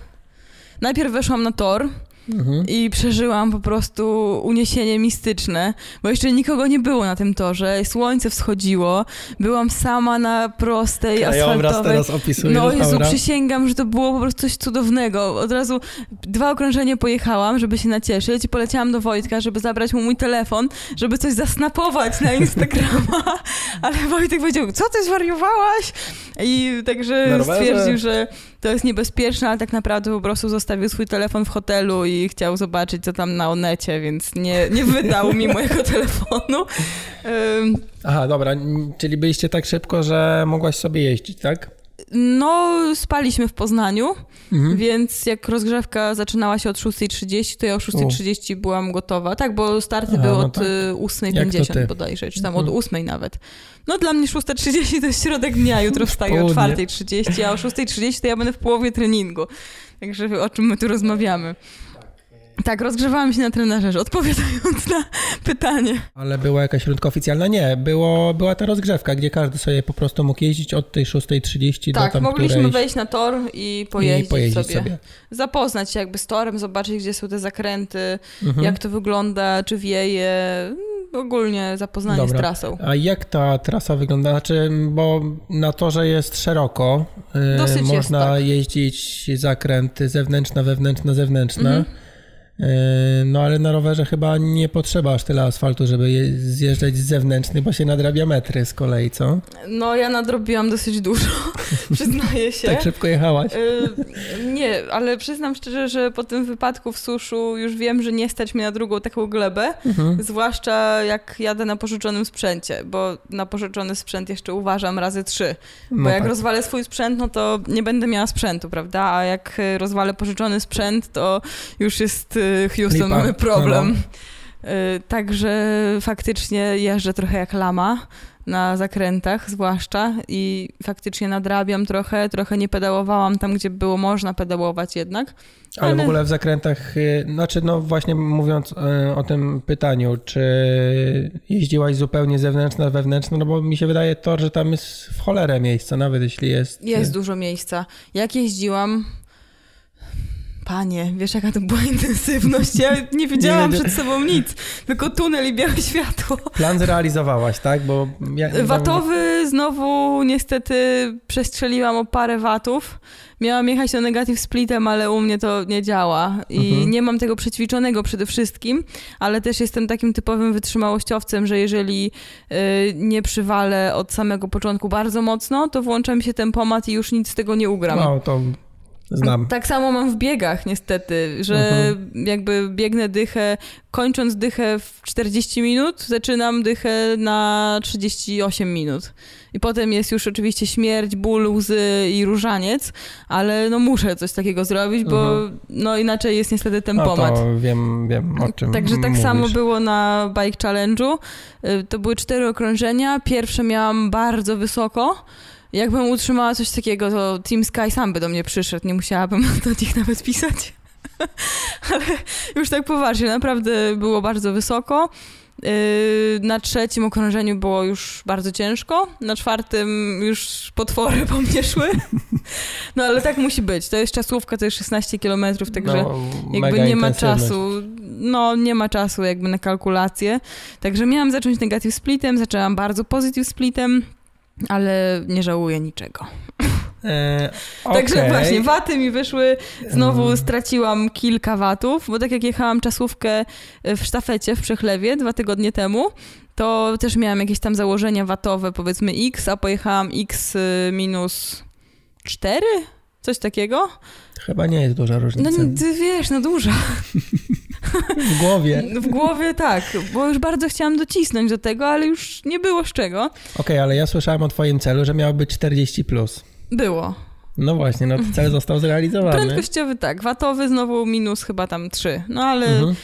Najpierw weszłam na tor, Mhm. I przeżyłam po prostu uniesienie mistyczne, bo jeszcze nikogo nie było na tym torze, słońce wschodziło, byłam sama na prostej, Krajobraz asfaltowej. teraz opisujesz, No Jezu, dobra. przysięgam, że to było po prostu coś cudownego. Od razu dwa okrążenia pojechałam, żeby się nacieszyć i poleciałam do Wojtka, żeby zabrać mu mój telefon, żeby coś zasnapować na Instagrama, *laughs* ale Wojtek powiedział, co ty zwariowałaś? I także stwierdził, że to jest niebezpieczne, ale tak naprawdę po prostu zostawił swój telefon w hotelu i chciał zobaczyć, co tam na Onecie, więc nie, nie wydał mi mojego *laughs* telefonu. Aha, dobra, czyli byliście tak szybko, że mogłaś sobie jeździć, tak? No, spaliśmy w Poznaniu, mhm. więc jak rozgrzewka zaczynała się od 6.30, to ja o 6.30 byłam gotowa. Tak, bo starty były no od tak. 8.50 y, bodajże, czy tam mhm. od 8.00 nawet. No dla mnie 6.30 to jest środek dnia, jutro wstaję o 4.30, a o 6.30 to ja będę w połowie treningu. Także o czym my tu rozmawiamy. Tak, rozgrzewałam się na trenerze, odpowiadając na pytanie. Ale była jakaś rundka oficjalna? Nie, było, była ta rozgrzewka, gdzie każdy sobie po prostu mógł jeździć od tej 6.30 tak, do tam mogliśmy którejś... wejść na tor i pojeździć, i pojeździć sobie. sobie. Zapoznać się jakby z torem, zobaczyć, gdzie są te zakręty, mhm. jak to wygląda, czy wieje, ogólnie zapoznanie Dobra. z trasą. A jak ta trasa wygląda? Znaczy, bo na torze jest szeroko. Y, Dosyć Można jest, tak. jeździć zakręty zewnętrzne, wewnętrzne, zewnętrzne. Mhm. E, no ale na rowerze chyba nie potrzeba aż tyle asfaltu, żeby zjeżdżać z zewnętrzny, bo się nadrabia metry z kolei, co? No ja nadrobiłam dosyć dużo, *laughs* przyznaję się. tak szybko jechałaś? E, nie, ale przyznam szczerze, że po tym wypadku w suszu już wiem, że nie stać mnie na drugą taką glebę, mhm. zwłaszcza jak jadę na pożyczonym sprzęcie, bo na pożyczony sprzęt jeszcze uważam razy trzy, bo no jak tak. rozwalę swój sprzęt, no to nie będę miała sprzętu, prawda? A jak rozwalę pożyczony sprzęt, to już jest Houston, mamy problem. No. Y, także faktycznie jeżdżę trochę jak lama, na zakrętach zwłaszcza i faktycznie nadrabiam trochę, trochę nie pedałowałam tam, gdzie było można pedałować jednak. Ale, ale w ogóle w zakrętach, y, znaczy no właśnie mówiąc y, o tym pytaniu, czy jeździłaś zupełnie zewnętrzne na wewnętrzne, no bo mi się wydaje to, że tam jest w cholerę miejsca, nawet jeśli jest... Jest dużo miejsca. Jak jeździłam, Panie, wiesz jaka to była *laughs* intensywność? Ja nie widziałam nie, przed sobą nic, tylko tunel i białe światło. Plan zrealizowałaś, tak? Bo ja, Watowy znowu niestety przestrzeliłam o parę watów. Miałam jechać do negatyw splitem, ale u mnie to nie działa i mhm. nie mam tego przećwiczonego przede wszystkim, ale też jestem takim typowym wytrzymałościowcem, że jeżeli y, nie przywalę od samego początku bardzo mocno, to włączam się tempomat i już nic z tego nie ugram. No, to Znam. Tak samo mam w biegach niestety, że mhm. jakby biegnę dychę, kończąc dychę w 40 minut, zaczynam dychę na 38 minut. I potem jest już oczywiście śmierć, ból, łzy i różaniec, ale no muszę coś takiego zrobić, bo mhm. no inaczej jest niestety tempomat. No to wiem, wiem o czym Także tak mówisz. samo było na Bike Challenge'u. Y, to były cztery okrążenia. Pierwsze miałam bardzo wysoko, Jakbym utrzymała coś takiego, to Team Sky sam by do mnie przyszedł, nie musiałabym *laughs* do nich nawet pisać. *laughs* Ale już tak poważnie, naprawdę było bardzo wysoko. Yy, na trzecim okrążeniu było już bardzo ciężko, na czwartym już potwory po mnie szły. *laughs* No ale tak musi być. To jest czasówka, to jest 16 kilometrów, także no, jakby nie ma czasu. No, nie ma czasu jakby na kalkulację. Także miałam zacząć negative splitem, zaczęłam bardzo positive splitem ale nie żałuję niczego. E, okay. *laughs* Także właśnie, waty mi wyszły, znowu mm. straciłam kilka watów, bo tak jak jechałam czasówkę w sztafecie w Przechlewie dwa tygodnie temu, to też miałam jakieś tam założenia watowe, powiedzmy x, a pojechałam x y, minus 4? Coś takiego? Chyba nie jest duża różnica. No ty wiesz, no duża. *laughs* W głowie. *laughs* W głowie tak, bo już bardzo chciałam docisnąć do tego, ale już nie było z czego. Okej, okay, ale ja słyszałem o twoim celu, że miało być 40+. Plus. Było. No właśnie, no cel został zrealizowany. Prędkościowy tak, watowy znowu minus chyba tam 3. No ale mhm.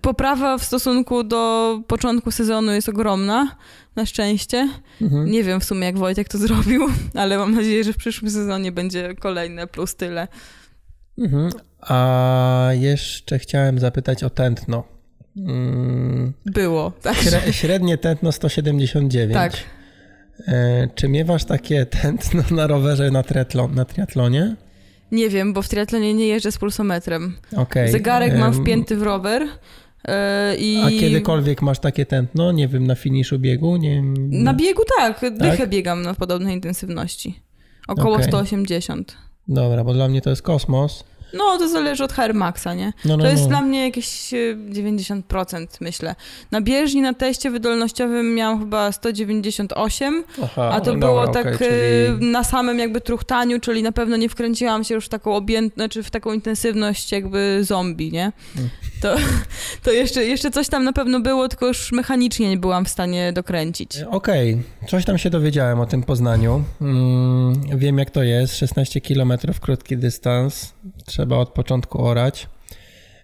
poprawa w stosunku do początku sezonu jest ogromna, na szczęście. Mhm. Nie wiem w sumie jak Wojtek to zrobił, *laughs* ale mam nadzieję, że w przyszłym sezonie będzie kolejne plus tyle. Mhm. A jeszcze chciałem zapytać o tętno. Mm. Było. Tak. Średnie tętno 179. Tak. E, czy miewasz takie tętno na rowerze na, triatlon, na triatlonie? Nie wiem, bo w triatlonie nie jeżdżę z pulsometrem. Okay. Zegarek mam wpięty w rower. E, I... A kiedykolwiek masz takie tętno, nie wiem, na finiszu biegu? Nie... Na biegu tak, dychę tak? biegam na podobnej intensywności. Około okay. 180. Dobra, bo dla mnie to jest kosmos. No, to zależy od HR Maxa, nie? No, no, to jest no. dla mnie jakieś 90%, e, myślę. Na bieżni, na teście wydolnościowym miałam chyba 198, Aha, a to no było tak okay, czyli... na samym jakby truchtaniu, czyli na pewno nie wkręciłam się już w taką objętność, znaczy w taką intensywność jakby zombie, nie? To, *laughs* to jeszcze, jeszcze coś tam na pewno było, tylko już mechanicznie nie byłam w stanie dokręcić. E, okej, okay. coś tam się dowiedziałem o tym Poznaniu. Mm, wiem jak to jest, 16 km krótki dystans, trzeba od początku orać.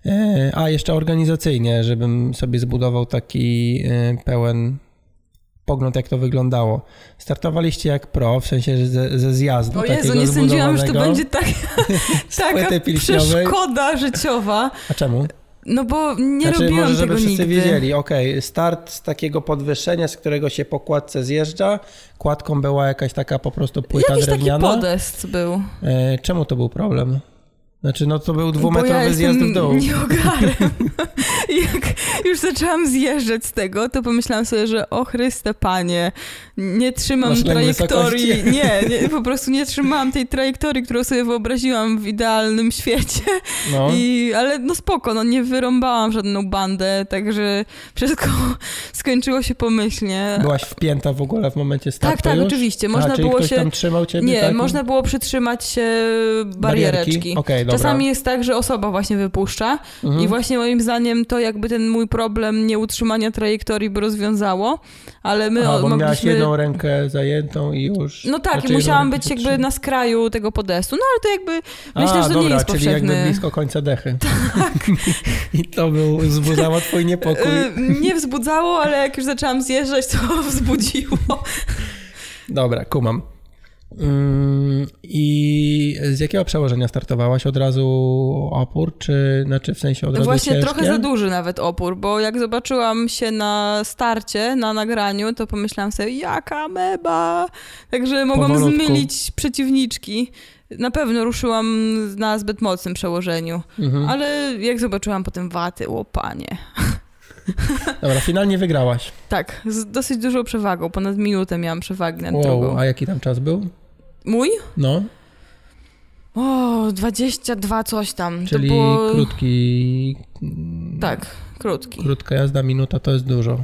E, a jeszcze organizacyjnie, żebym sobie zbudował taki e, pełen pogląd, jak to wyglądało. Startowaliście jak pro, w sensie ze, ze zjazdu. O Jezu, nie sądziłam, że to będzie tak, *laughs* taka przeszkoda życiowa. A czemu? No bo nie znaczy, robiłam może, żeby wszyscy nigdy. wiedzieli, okej, okay, start z takiego podwyższenia, z którego się po kładce zjeżdża, kładką była jakaś taka po prostu płyta Jakiś drewniana. taki podest był. E, czemu to był problem? Znaczy, no to był dwumetrowy ja zjazd w dół. *laughs* Nieogarem. *laughs* *laughs* Jak już zaczęłam zjeżdżać z tego, to pomyślałam sobie, że o Chryste Panie, nie trzymam Masz trajektorii. *laughs* Nie, nie, *laughs* po prostu nie trzymałam tej trajektorii, którą sobie wyobraziłam w idealnym świecie. No. I, ale no spoko, no nie wyrąbałam żadną bandę, także wszystko skończyło się pomyślnie. Byłaś wpięta w ogóle w momencie startu Tak, tak, już? oczywiście. Można A, było się... tam trzymał ciebie? Nie, można było przytrzymać się bariereczki. Okay, Czasami jest tak, że osoba właśnie wypuszcza mhm. i właśnie moim zdaniem to jakby ten mój problem nieutrzymania trajektorii by rozwiązało, ale my A, bo mogliśmy... miałaś jedną rękę zajętą i już... No tak, znaczy i musiałam być jakby na skraju tego podestu, no ale to jakby A, myślę, że to dobra, nie jest czyli powszechny. jakby blisko końca dechy. *laughs* Tak. *laughs* I to był, wzbudzało twój niepokój. Y, Nie wzbudzało, ale jak już zaczęłam zjeżdżać, to *laughs* wzbudziło. Dobra, kumam. I z jakiego przełożenia startowałaś? Od razu opór, czy znaczy w sensie od razu Właśnie ciężkie? trochę za duży nawet opór, bo jak zobaczyłam się na starcie, na nagraniu, to pomyślałam sobie, jaka meba! Także mogłam Powolutku. zmylić przeciwniczki. Na pewno ruszyłam na zbyt mocnym przełożeniu, Mhm. ale jak zobaczyłam potem waty, łopanie. *laughs* Dobra, finalnie wygrałaś. Tak, z dosyć dużą przewagą, ponad minutę miałam przewagi nad drugą. Wow, a jaki tam czas był? Mój? No, O, 22 coś tam. czyli było... krótki... Tak, krótki. Krótka jazda, minuta to jest dużo.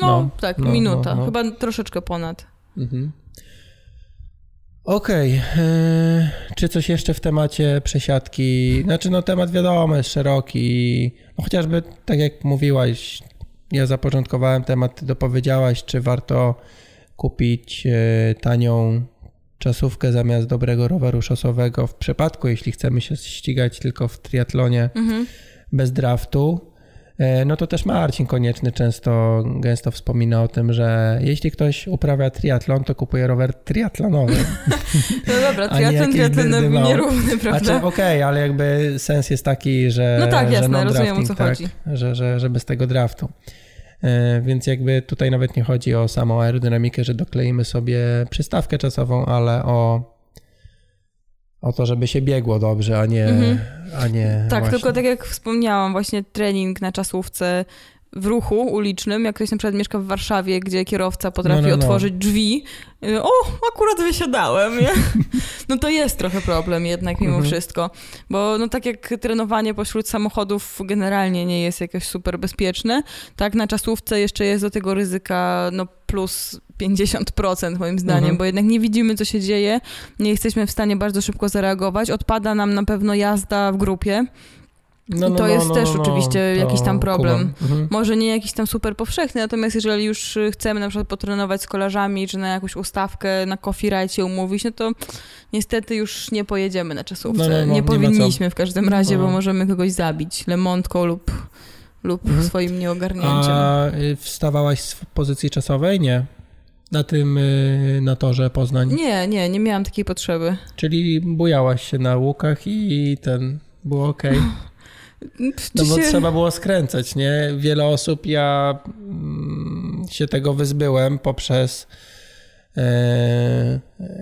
No, No, tak, no, minuta. no, no. Chyba troszeczkę ponad. Mhm. Okej, e, czy coś jeszcze w temacie przesiadki? Znaczy, no temat wiadomo, jest szeroki. No, chociażby tak jak mówiłaś, ja zapoczątkowałem temat, ty dopowiedziałaś, czy warto kupić e, tanią czasówkę zamiast dobrego roweru szosowego w przypadku, jeśli chcemy się ścigać tylko w triatlonie Mhm. bez draftu. E, No to też Marcin Konieczny często, gęsto wspomina o tym, że jeśli ktoś uprawia triatlon, to kupuje rower triatlonowy. *laughs* No dobra, triatlon dyndymało. nierówny, prawda? Znaczy okej, ale jakby sens jest taki, że No tak, że jasne, rozumiem, o co tak, chodzi. Że, że, że bez tego draftu. E, Więc jakby tutaj nawet nie chodzi o samą aerodynamikę, że dokleimy sobie przystawkę czasową, ale o, o to, żeby się biegło dobrze, a nie... Mhm. A nie Tak, właśnie. tylko tak jak wspomniałam, właśnie trening na czasówce w ruchu ulicznym, jak ktoś na przykład mieszka w Warszawie, gdzie kierowca potrafi No, no, no. otworzyć drzwi, y, o, akurat wysiadałem, nie? *laughs* No to jest trochę problem jednak mimo Mhm. wszystko, bo no tak jak trenowanie pośród samochodów generalnie nie jest jakoś super bezpieczne, tak na czasówce jeszcze jest do tego ryzyka no plus 50% moim zdaniem, Mhm. bo jednak nie widzimy, co się dzieje, nie jesteśmy w stanie bardzo szybko zareagować, odpada nam na pewno jazda w grupie, No, I to jest też oczywiście jakiś tam problem. Mhm. może nie jakiś tam super powszechny, natomiast jeżeli już y, chcemy na przykład potrenować z kolarzami, czy na jakąś ustawkę, na coffee ride umówić, no to niestety już nie pojedziemy na czasówce. No, no, no, nie nie powinniśmy w każdym razie, bo No. możemy kogoś zabić lemontką lub, lub Mhm. swoim nieogarnięciem. A y, wstawałaś z pozycji czasowej? Nie. Na tym, y, na torze Poznań. Nie, nie, nie miałam takiej potrzeby. Czyli bujałaś się na łukach i ten, było ok. No bo się- trzeba było skręcać, nie? Wiele osób, ja mm, się tego wyzbyłem poprzez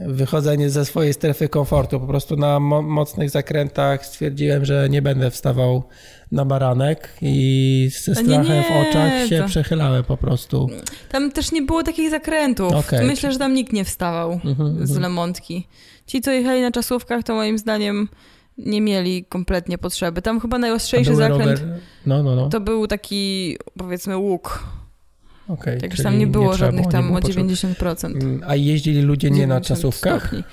wychodzenie ze swojej strefy komfortu. Po prostu na mo- mocnych zakrętach stwierdziłem, że nie będę wstawał na baranek i ze A nie, strachem w nie, oczach się to- przechylałem po prostu. Tam też nie było takich zakrętów. Okej. Myślę, że tam nikt nie wstawał Mhm, z mhm. Lemontki. Ci, co jechali na czasówkach, to moim zdaniem nie mieli kompletnie potrzeby. Tam chyba najostrzejszy zakręt rower- No, no, no. to był taki, powiedzmy, łuk. Okej, Także tam nie było trzeba żadnych było, nie tam było o potrzeby. 90%. Mm, A jeździli ludzie nie na 90 czasówkach? stopni.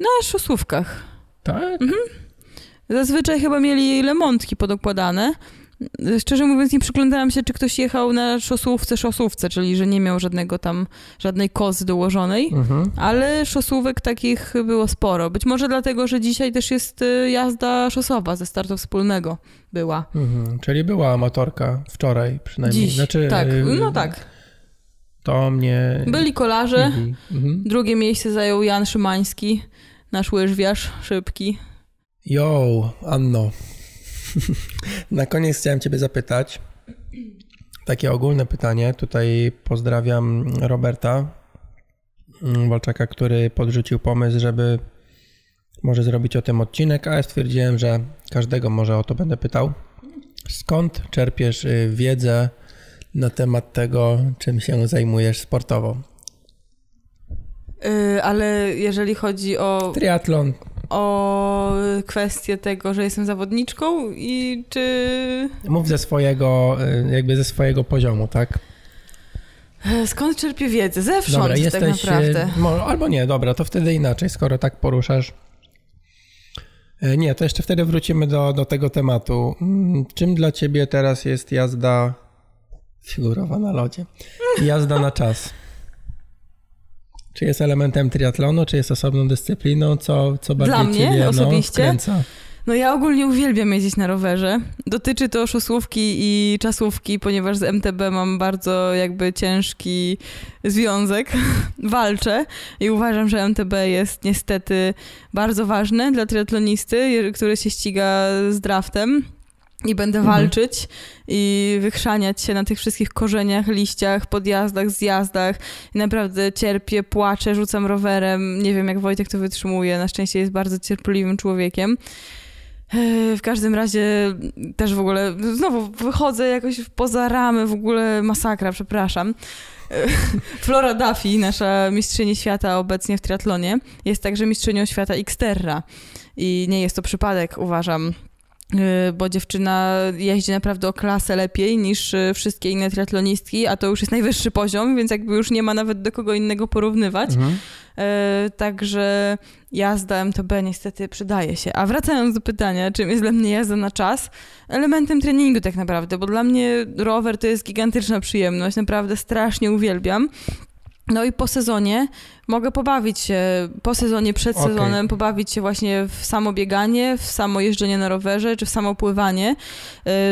Na szosówkach. Tak? Zazwyczaj chyba mieli lemontki podokładane. Szczerze mówiąc, nie przyglądałam się, czy ktoś jechał na szosówce, szosówce, czyli że nie miał żadnego tam, żadnej kozy dołożonej. Mhm. Ale szosówek takich było sporo. Być może dlatego, że dzisiaj też jest y, jazda szosowa ze startu wspólnego była. Mhm. Czyli była amatorka wczoraj przynajmniej. Dziś. Znaczy, tak, y, no tak. To mnie. Byli kolarze. Mhm. Mhm. Drugie miejsce zajął Jan Szymański, nasz łyżwiarz szybki. Yo, Anno. Na koniec chciałem Ciebie zapytać. Takie ogólne pytanie. Tutaj pozdrawiam Roberta Walczaka, który podrzucił pomysł, żeby może zrobić o tym odcinek, a ja stwierdziłem, że każdego może o to będę pytał. Skąd czerpiesz y, wiedzę na temat tego, czym się zajmujesz sportowo? Yy, ale jeżeli chodzi o, Triatlon. o kwestię tego, że jestem zawodniczką i czy... Mów ze swojego, y, jakby ze swojego poziomu, tak? Skąd czerpię wiedzę? Zewsząd Dobra, tak jesteś. naprawdę. e, mo- Albo nie, dobra, to wtedy inaczej, skoro tak poruszasz E, nie, to jeszcze wtedy wrócimy do, do tego tematu. Mm, czym dla ciebie teraz jest jazda figurowa na lodzie? Jazda na czas. Czy jest elementem triatlonu, czy jest osobną dyscypliną? Co, co bardziej Dla mnie ciebie, no, osobiście? wkręca? No ja ogólnie uwielbiam jeździć na rowerze. Dotyczy to szóstówki i czasówki, ponieważ z MTB mam bardzo jakby ciężki związek. *laughs* Walczę i uważam, że MTB jest niestety bardzo ważne dla triatlonisty, który się ściga z draftem i będę Mhm. walczyć i wychrzaniać się na tych wszystkich korzeniach, liściach, podjazdach, zjazdach. I naprawdę cierpię, płaczę, rzucam rowerem. Nie wiem, jak Wojtek to wytrzymuje. Na szczęście jest bardzo cierpliwym człowiekiem. E, W każdym razie też w ogóle, znowu wychodzę jakoś poza ramy, w ogóle masakra, przepraszam. E, *laughs* Flora Duffy, nasza mistrzyni świata obecnie w triatlonie, jest także mistrzynią świata Xterra. I nie jest to przypadek, uważam, bo dziewczyna jeździ naprawdę o klasę lepiej niż y, wszystkie inne triatlonistki, a to już jest najwyższy poziom, więc jakby już nie ma nawet do kogo innego porównywać. Mhm. E, Także jazda MTB niestety przydaje się. A wracając do pytania, czym jest dla mnie jazda na czas, elementem treningu tak naprawdę, bo dla mnie rower to jest gigantyczna przyjemność, naprawdę strasznie uwielbiam. No i po sezonie mogę pobawić się, po sezonie, przed Okej. sezonem, pobawić się właśnie w samo bieganie, w samo jeżdżenie na rowerze, czy w samo pływanie.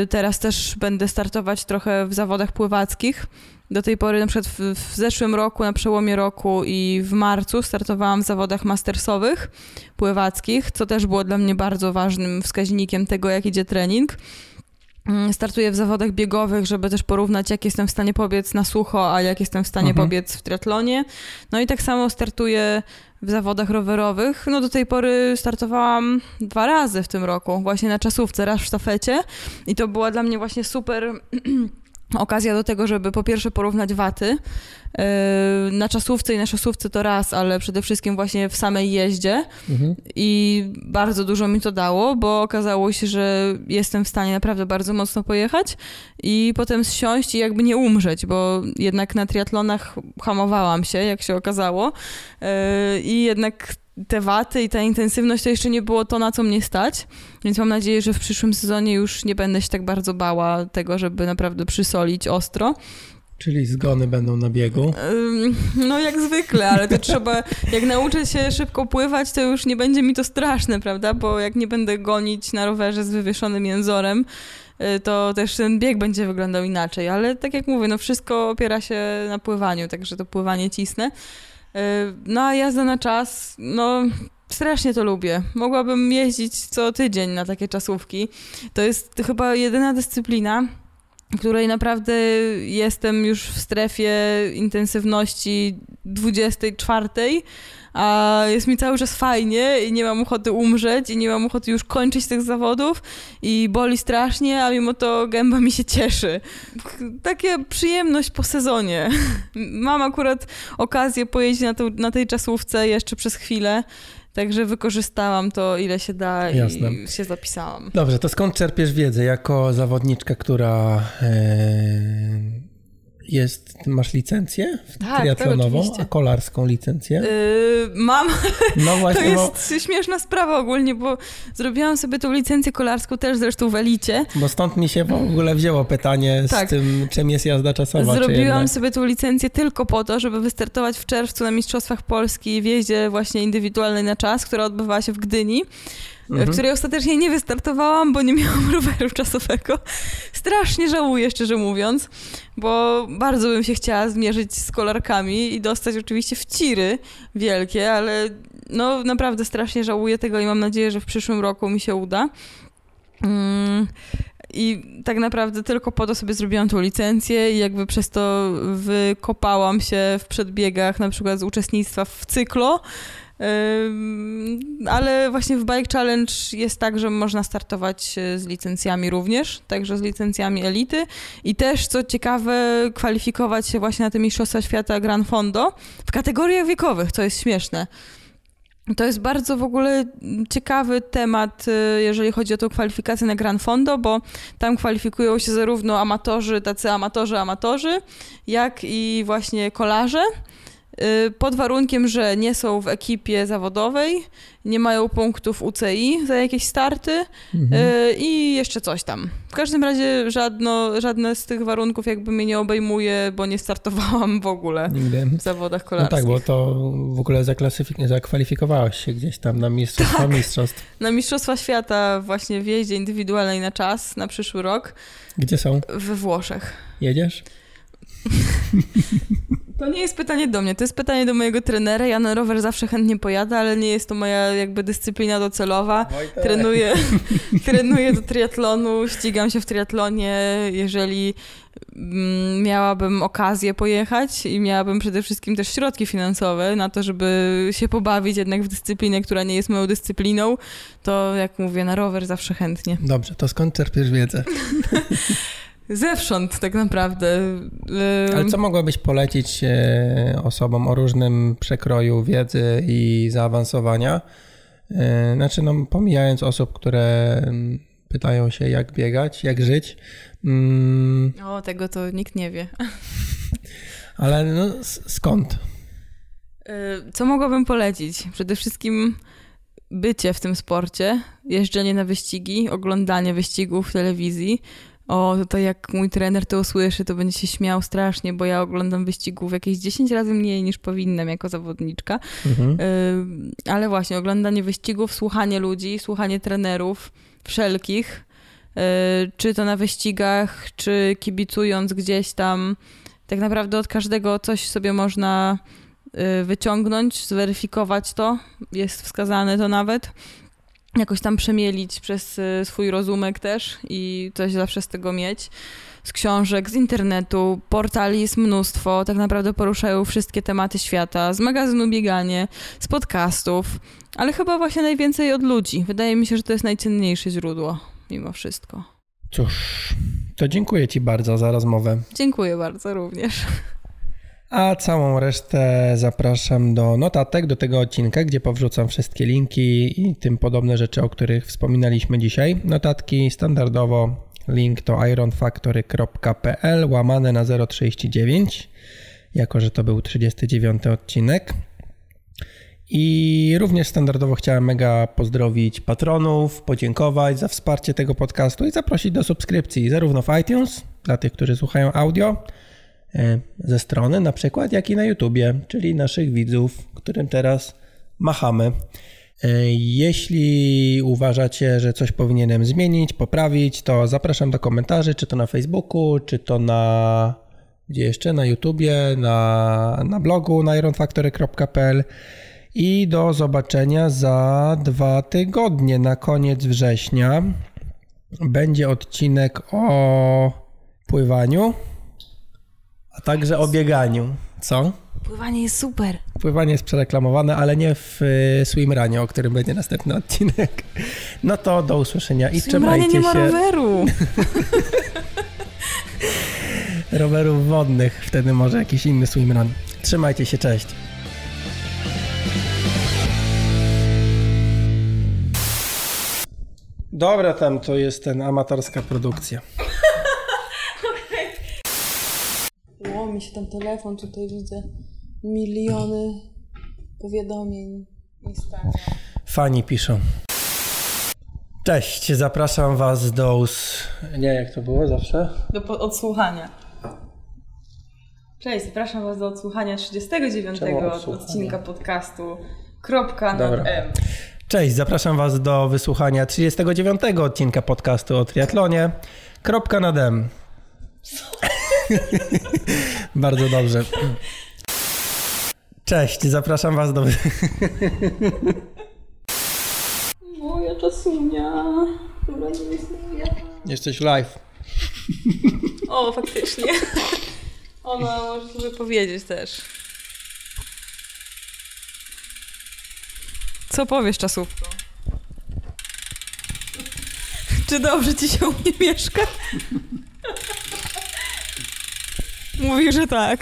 Y, Teraz też będę startować trochę w zawodach pływackich. Do tej pory, na przykład w, w zeszłym roku, na przełomie roku i w marcu startowałam w zawodach mastersowych pływackich, co też było dla mnie bardzo ważnym wskaźnikiem tego, jak idzie trening. Mm, Startuję w zawodach biegowych, żeby też porównać, jak jestem w stanie pobiec na sucho, a jak jestem w stanie Mhm. pobiec w triatlonie. No i tak samo startuję w zawodach rowerowych. No do tej pory startowałam dwa razy w tym roku, właśnie na czasówce, raz w sztafecie i to była dla mnie właśnie super *clears throat* okazja do tego, żeby po pierwsze porównać waty. Yy, Na czasówce i na szosówce to raz, ale przede wszystkim właśnie w samej jeździe Mhm. i bardzo dużo mi to dało, bo okazało się, że jestem w stanie naprawdę bardzo mocno pojechać i potem zsiąść i jakby nie umrzeć, bo jednak na triatlonach hamowałam się, jak się okazało Yy, i jednak te waty i ta intensywność to jeszcze nie było to, na co mnie stać, więc mam nadzieję, że w przyszłym sezonie już nie będę się tak bardzo bała tego, żeby naprawdę przysolić ostro. Czyli zgony będą na biegu. No jak zwykle, ale to trzeba, *laughs* jak nauczę się szybko pływać, to już nie będzie mi to straszne, prawda? Bo jak nie będę gonić na rowerze z wywieszonym jęzorem, y, to też ten bieg będzie wyglądał inaczej. Ale tak jak mówię, no wszystko opiera się na pływaniu, także to pływanie cisnę. Y, No a jazda na czas, no strasznie to lubię. Mogłabym jeździć co tydzień na takie czasówki. To jest chyba jedyna dyscyplina, której naprawdę jestem już w strefie intensywności 24, a jest mi cały czas fajnie i nie mam ochoty umrzeć i nie mam ochoty już kończyć tych zawodów i boli strasznie, a mimo to gęba mi się cieszy. Takie przyjemność po sezonie. *laughs* Mam akurat okazję pojeździć na, tą, na tej czasówce jeszcze przez chwilę, także wykorzystałam to ile się da Jasne. i się zapisałam. Dobrze, to skąd czerpiesz wiedzę jako zawodniczka, która e, jest, masz licencję Tak, tak, triatlonową, oczywiście. a kolarską licencję? Yy, mam No *laughs* To właśnie, bo, jest śmieszna sprawa ogólnie, bo zrobiłam sobie tą licencję kolarską też zresztą w Elicie. bo stąd mi się w ogóle wzięło pytanie Tak. z tym, czym jest jazda czasowa. Zrobiłam sobie tą licencję tylko po to, żeby wystartować w czerwcu na Mistrzostwach Polski w jeździe właśnie indywidualnej na czas, która odbywała się w Gdyni, Mhm. w której ostatecznie nie wystartowałam, bo nie miałam *laughs* roweru czasowego. Strasznie żałuję, szczerze mówiąc, bo bardzo bym się chciała zmierzyć z kolarkami i dostać oczywiście w ciry wielkie, ale no naprawdę strasznie żałuję tego i mam nadzieję, że w przyszłym roku mi się uda. Mm, I tak naprawdę tylko po to sobie zrobiłam tą licencję i jakby przez to wykopałam się w przedbiegach, na przykład z uczestnictwa w cyklo. Ale właśnie w Bike Challenge jest tak, że można startować e, z licencjami również, także z licencjami elity i też, co ciekawe, kwalifikować się właśnie na te Mistrzostwa Świata Gran Fondo w kategoriach wiekowych, co jest śmieszne. To jest bardzo w ogóle ciekawy temat, y, jeżeli chodzi o tą kwalifikację na Gran Fondo, bo tam kwalifikują się zarówno amatorzy, tacy amatorzy, amatorzy, jak i właśnie kolarze. Y, pod warunkiem, że nie są w ekipie zawodowej, nie mają punktów UCI za jakieś starty mhm. Y, i jeszcze coś tam. W każdym razie żadno, żadne z tych warunków jakby mnie nie obejmuje, bo nie startowałam w ogóle Nigdy. w zawodach kolarskich. No tak, bo to w ogóle zakwalifikowałaś się gdzieś tam na Mistrzostwa tak. Mistrzostw. Na Mistrzostwa Świata właśnie w jeździe indywidualnej na czas na przyszły rok. Gdzie są? We Włoszech. Jedziesz? *laughs* To nie jest pytanie do mnie, to jest pytanie do mojego trenera. Ja na rower zawsze chętnie pojadę, ale nie jest to moja jakby dyscyplina docelowa. Trenuję, *laughs* trenuję do triatlonu, ścigam się w triatlonie. Jeżeli mm, miałabym okazję pojechać i miałabym przede wszystkim też środki finansowe na to, żeby się pobawić jednak w dyscyplinę, która nie jest moją dyscypliną, to jak mówię, na rower zawsze chętnie. Dobrze, to skąd czerpiesz wiedzę? *laughs* zewsząd tak naprawdę. Ale co mogłabyś polecić e, osobom o różnym przekroju wiedzy i zaawansowania? E, znaczy, no, pomijając osób, które mm, pytają się, jak biegać, jak żyć. Mm, o, tego to nikt nie wie. *laughs* Ale no, skąd? E, co mogłabym polecić? Przede wszystkim bycie w tym sporcie, jeżdżenie na wyścigi, oglądanie wyścigów w telewizji, o, to jak mój trener to usłyszy, to będzie się śmiał strasznie, bo ja oglądam wyścigów jakieś 10 razy mniej niż powinnam jako zawodniczka. Mhm. Y, ale właśnie, oglądanie wyścigów, słuchanie ludzi, słuchanie trenerów wszelkich, y, czy to na wyścigach, czy kibicując gdzieś tam. Tak naprawdę od każdego coś sobie można y, wyciągnąć, zweryfikować to, jest wskazane to nawet jakoś tam przemielić przez y, swój rozumek też i coś zawsze z tego mieć. Z książek, z internetu, portali jest mnóstwo, tak naprawdę poruszają wszystkie tematy świata, z magazynu Bieganie, z podcastów, ale chyba właśnie najwięcej od ludzi. Wydaje mi się, że to jest najcenniejsze źródło, mimo wszystko. Cóż, to dziękuję Ci bardzo za rozmowę. Dziękuję bardzo również. A całą resztę zapraszam do notatek do tego odcinka, gdzie powrzucam wszystkie linki i tym podobne rzeczy, o których wspominaliśmy dzisiaj. Notatki standardowo link to ironfactory.pl łamane na 039, jako że to był 39 odcinek. I również standardowo chciałem mega pozdrowić patronów, podziękować za wsparcie tego podcastu i zaprosić do subskrypcji zarówno w iTunes dla tych, którzy słuchają audio, ze strony, na przykład, jak i na YouTubie, czyli naszych widzów, którym teraz machamy. E, jeśli uważacie, że coś powinienem zmienić, poprawić, to zapraszam do komentarzy, czy to na Facebooku, czy to na gdzie jeszcze? Na YouTubie, na, na blogu na ironfactory.pl i do zobaczenia za dwa tygodnie, na koniec września. Będzie odcinek o pływaniu a także o bieganiu. Co? Pływanie jest super. Pływanie jest przereklamowane, ale nie w y, swimranie, o którym będzie następny odcinek. No to do usłyszenia i trzymajcie się. nie ma roweru. *laughs* Rowerów wodnych, wtedy może jakiś inny swimrun. Trzymajcie się, cześć. Dobra, tam to jest ten amatorska produkcja. Mi się tam telefon, tutaj widzę miliony powiadomień. Instagram. Fani piszą. Cześć, zapraszam Was do. Us... Nie, jak to było zawsze? Do odsłuchania. Cześć, zapraszam Was do odsłuchania 39 odcinka podcastu. Kropka nad M. Cześć, zapraszam Was do wysłuchania 39 odcinka podcastu o triatlonie. Kropka nad M. *laughs* Bardzo dobrze. Cześć, zapraszam was do... Moja czasunia. Jesteś live. O, faktycznie. Ona może sobie powiedzieć też. Co powiesz, czasówko? Czy dobrze ci się u mnie mieszka? Mówi, że tak.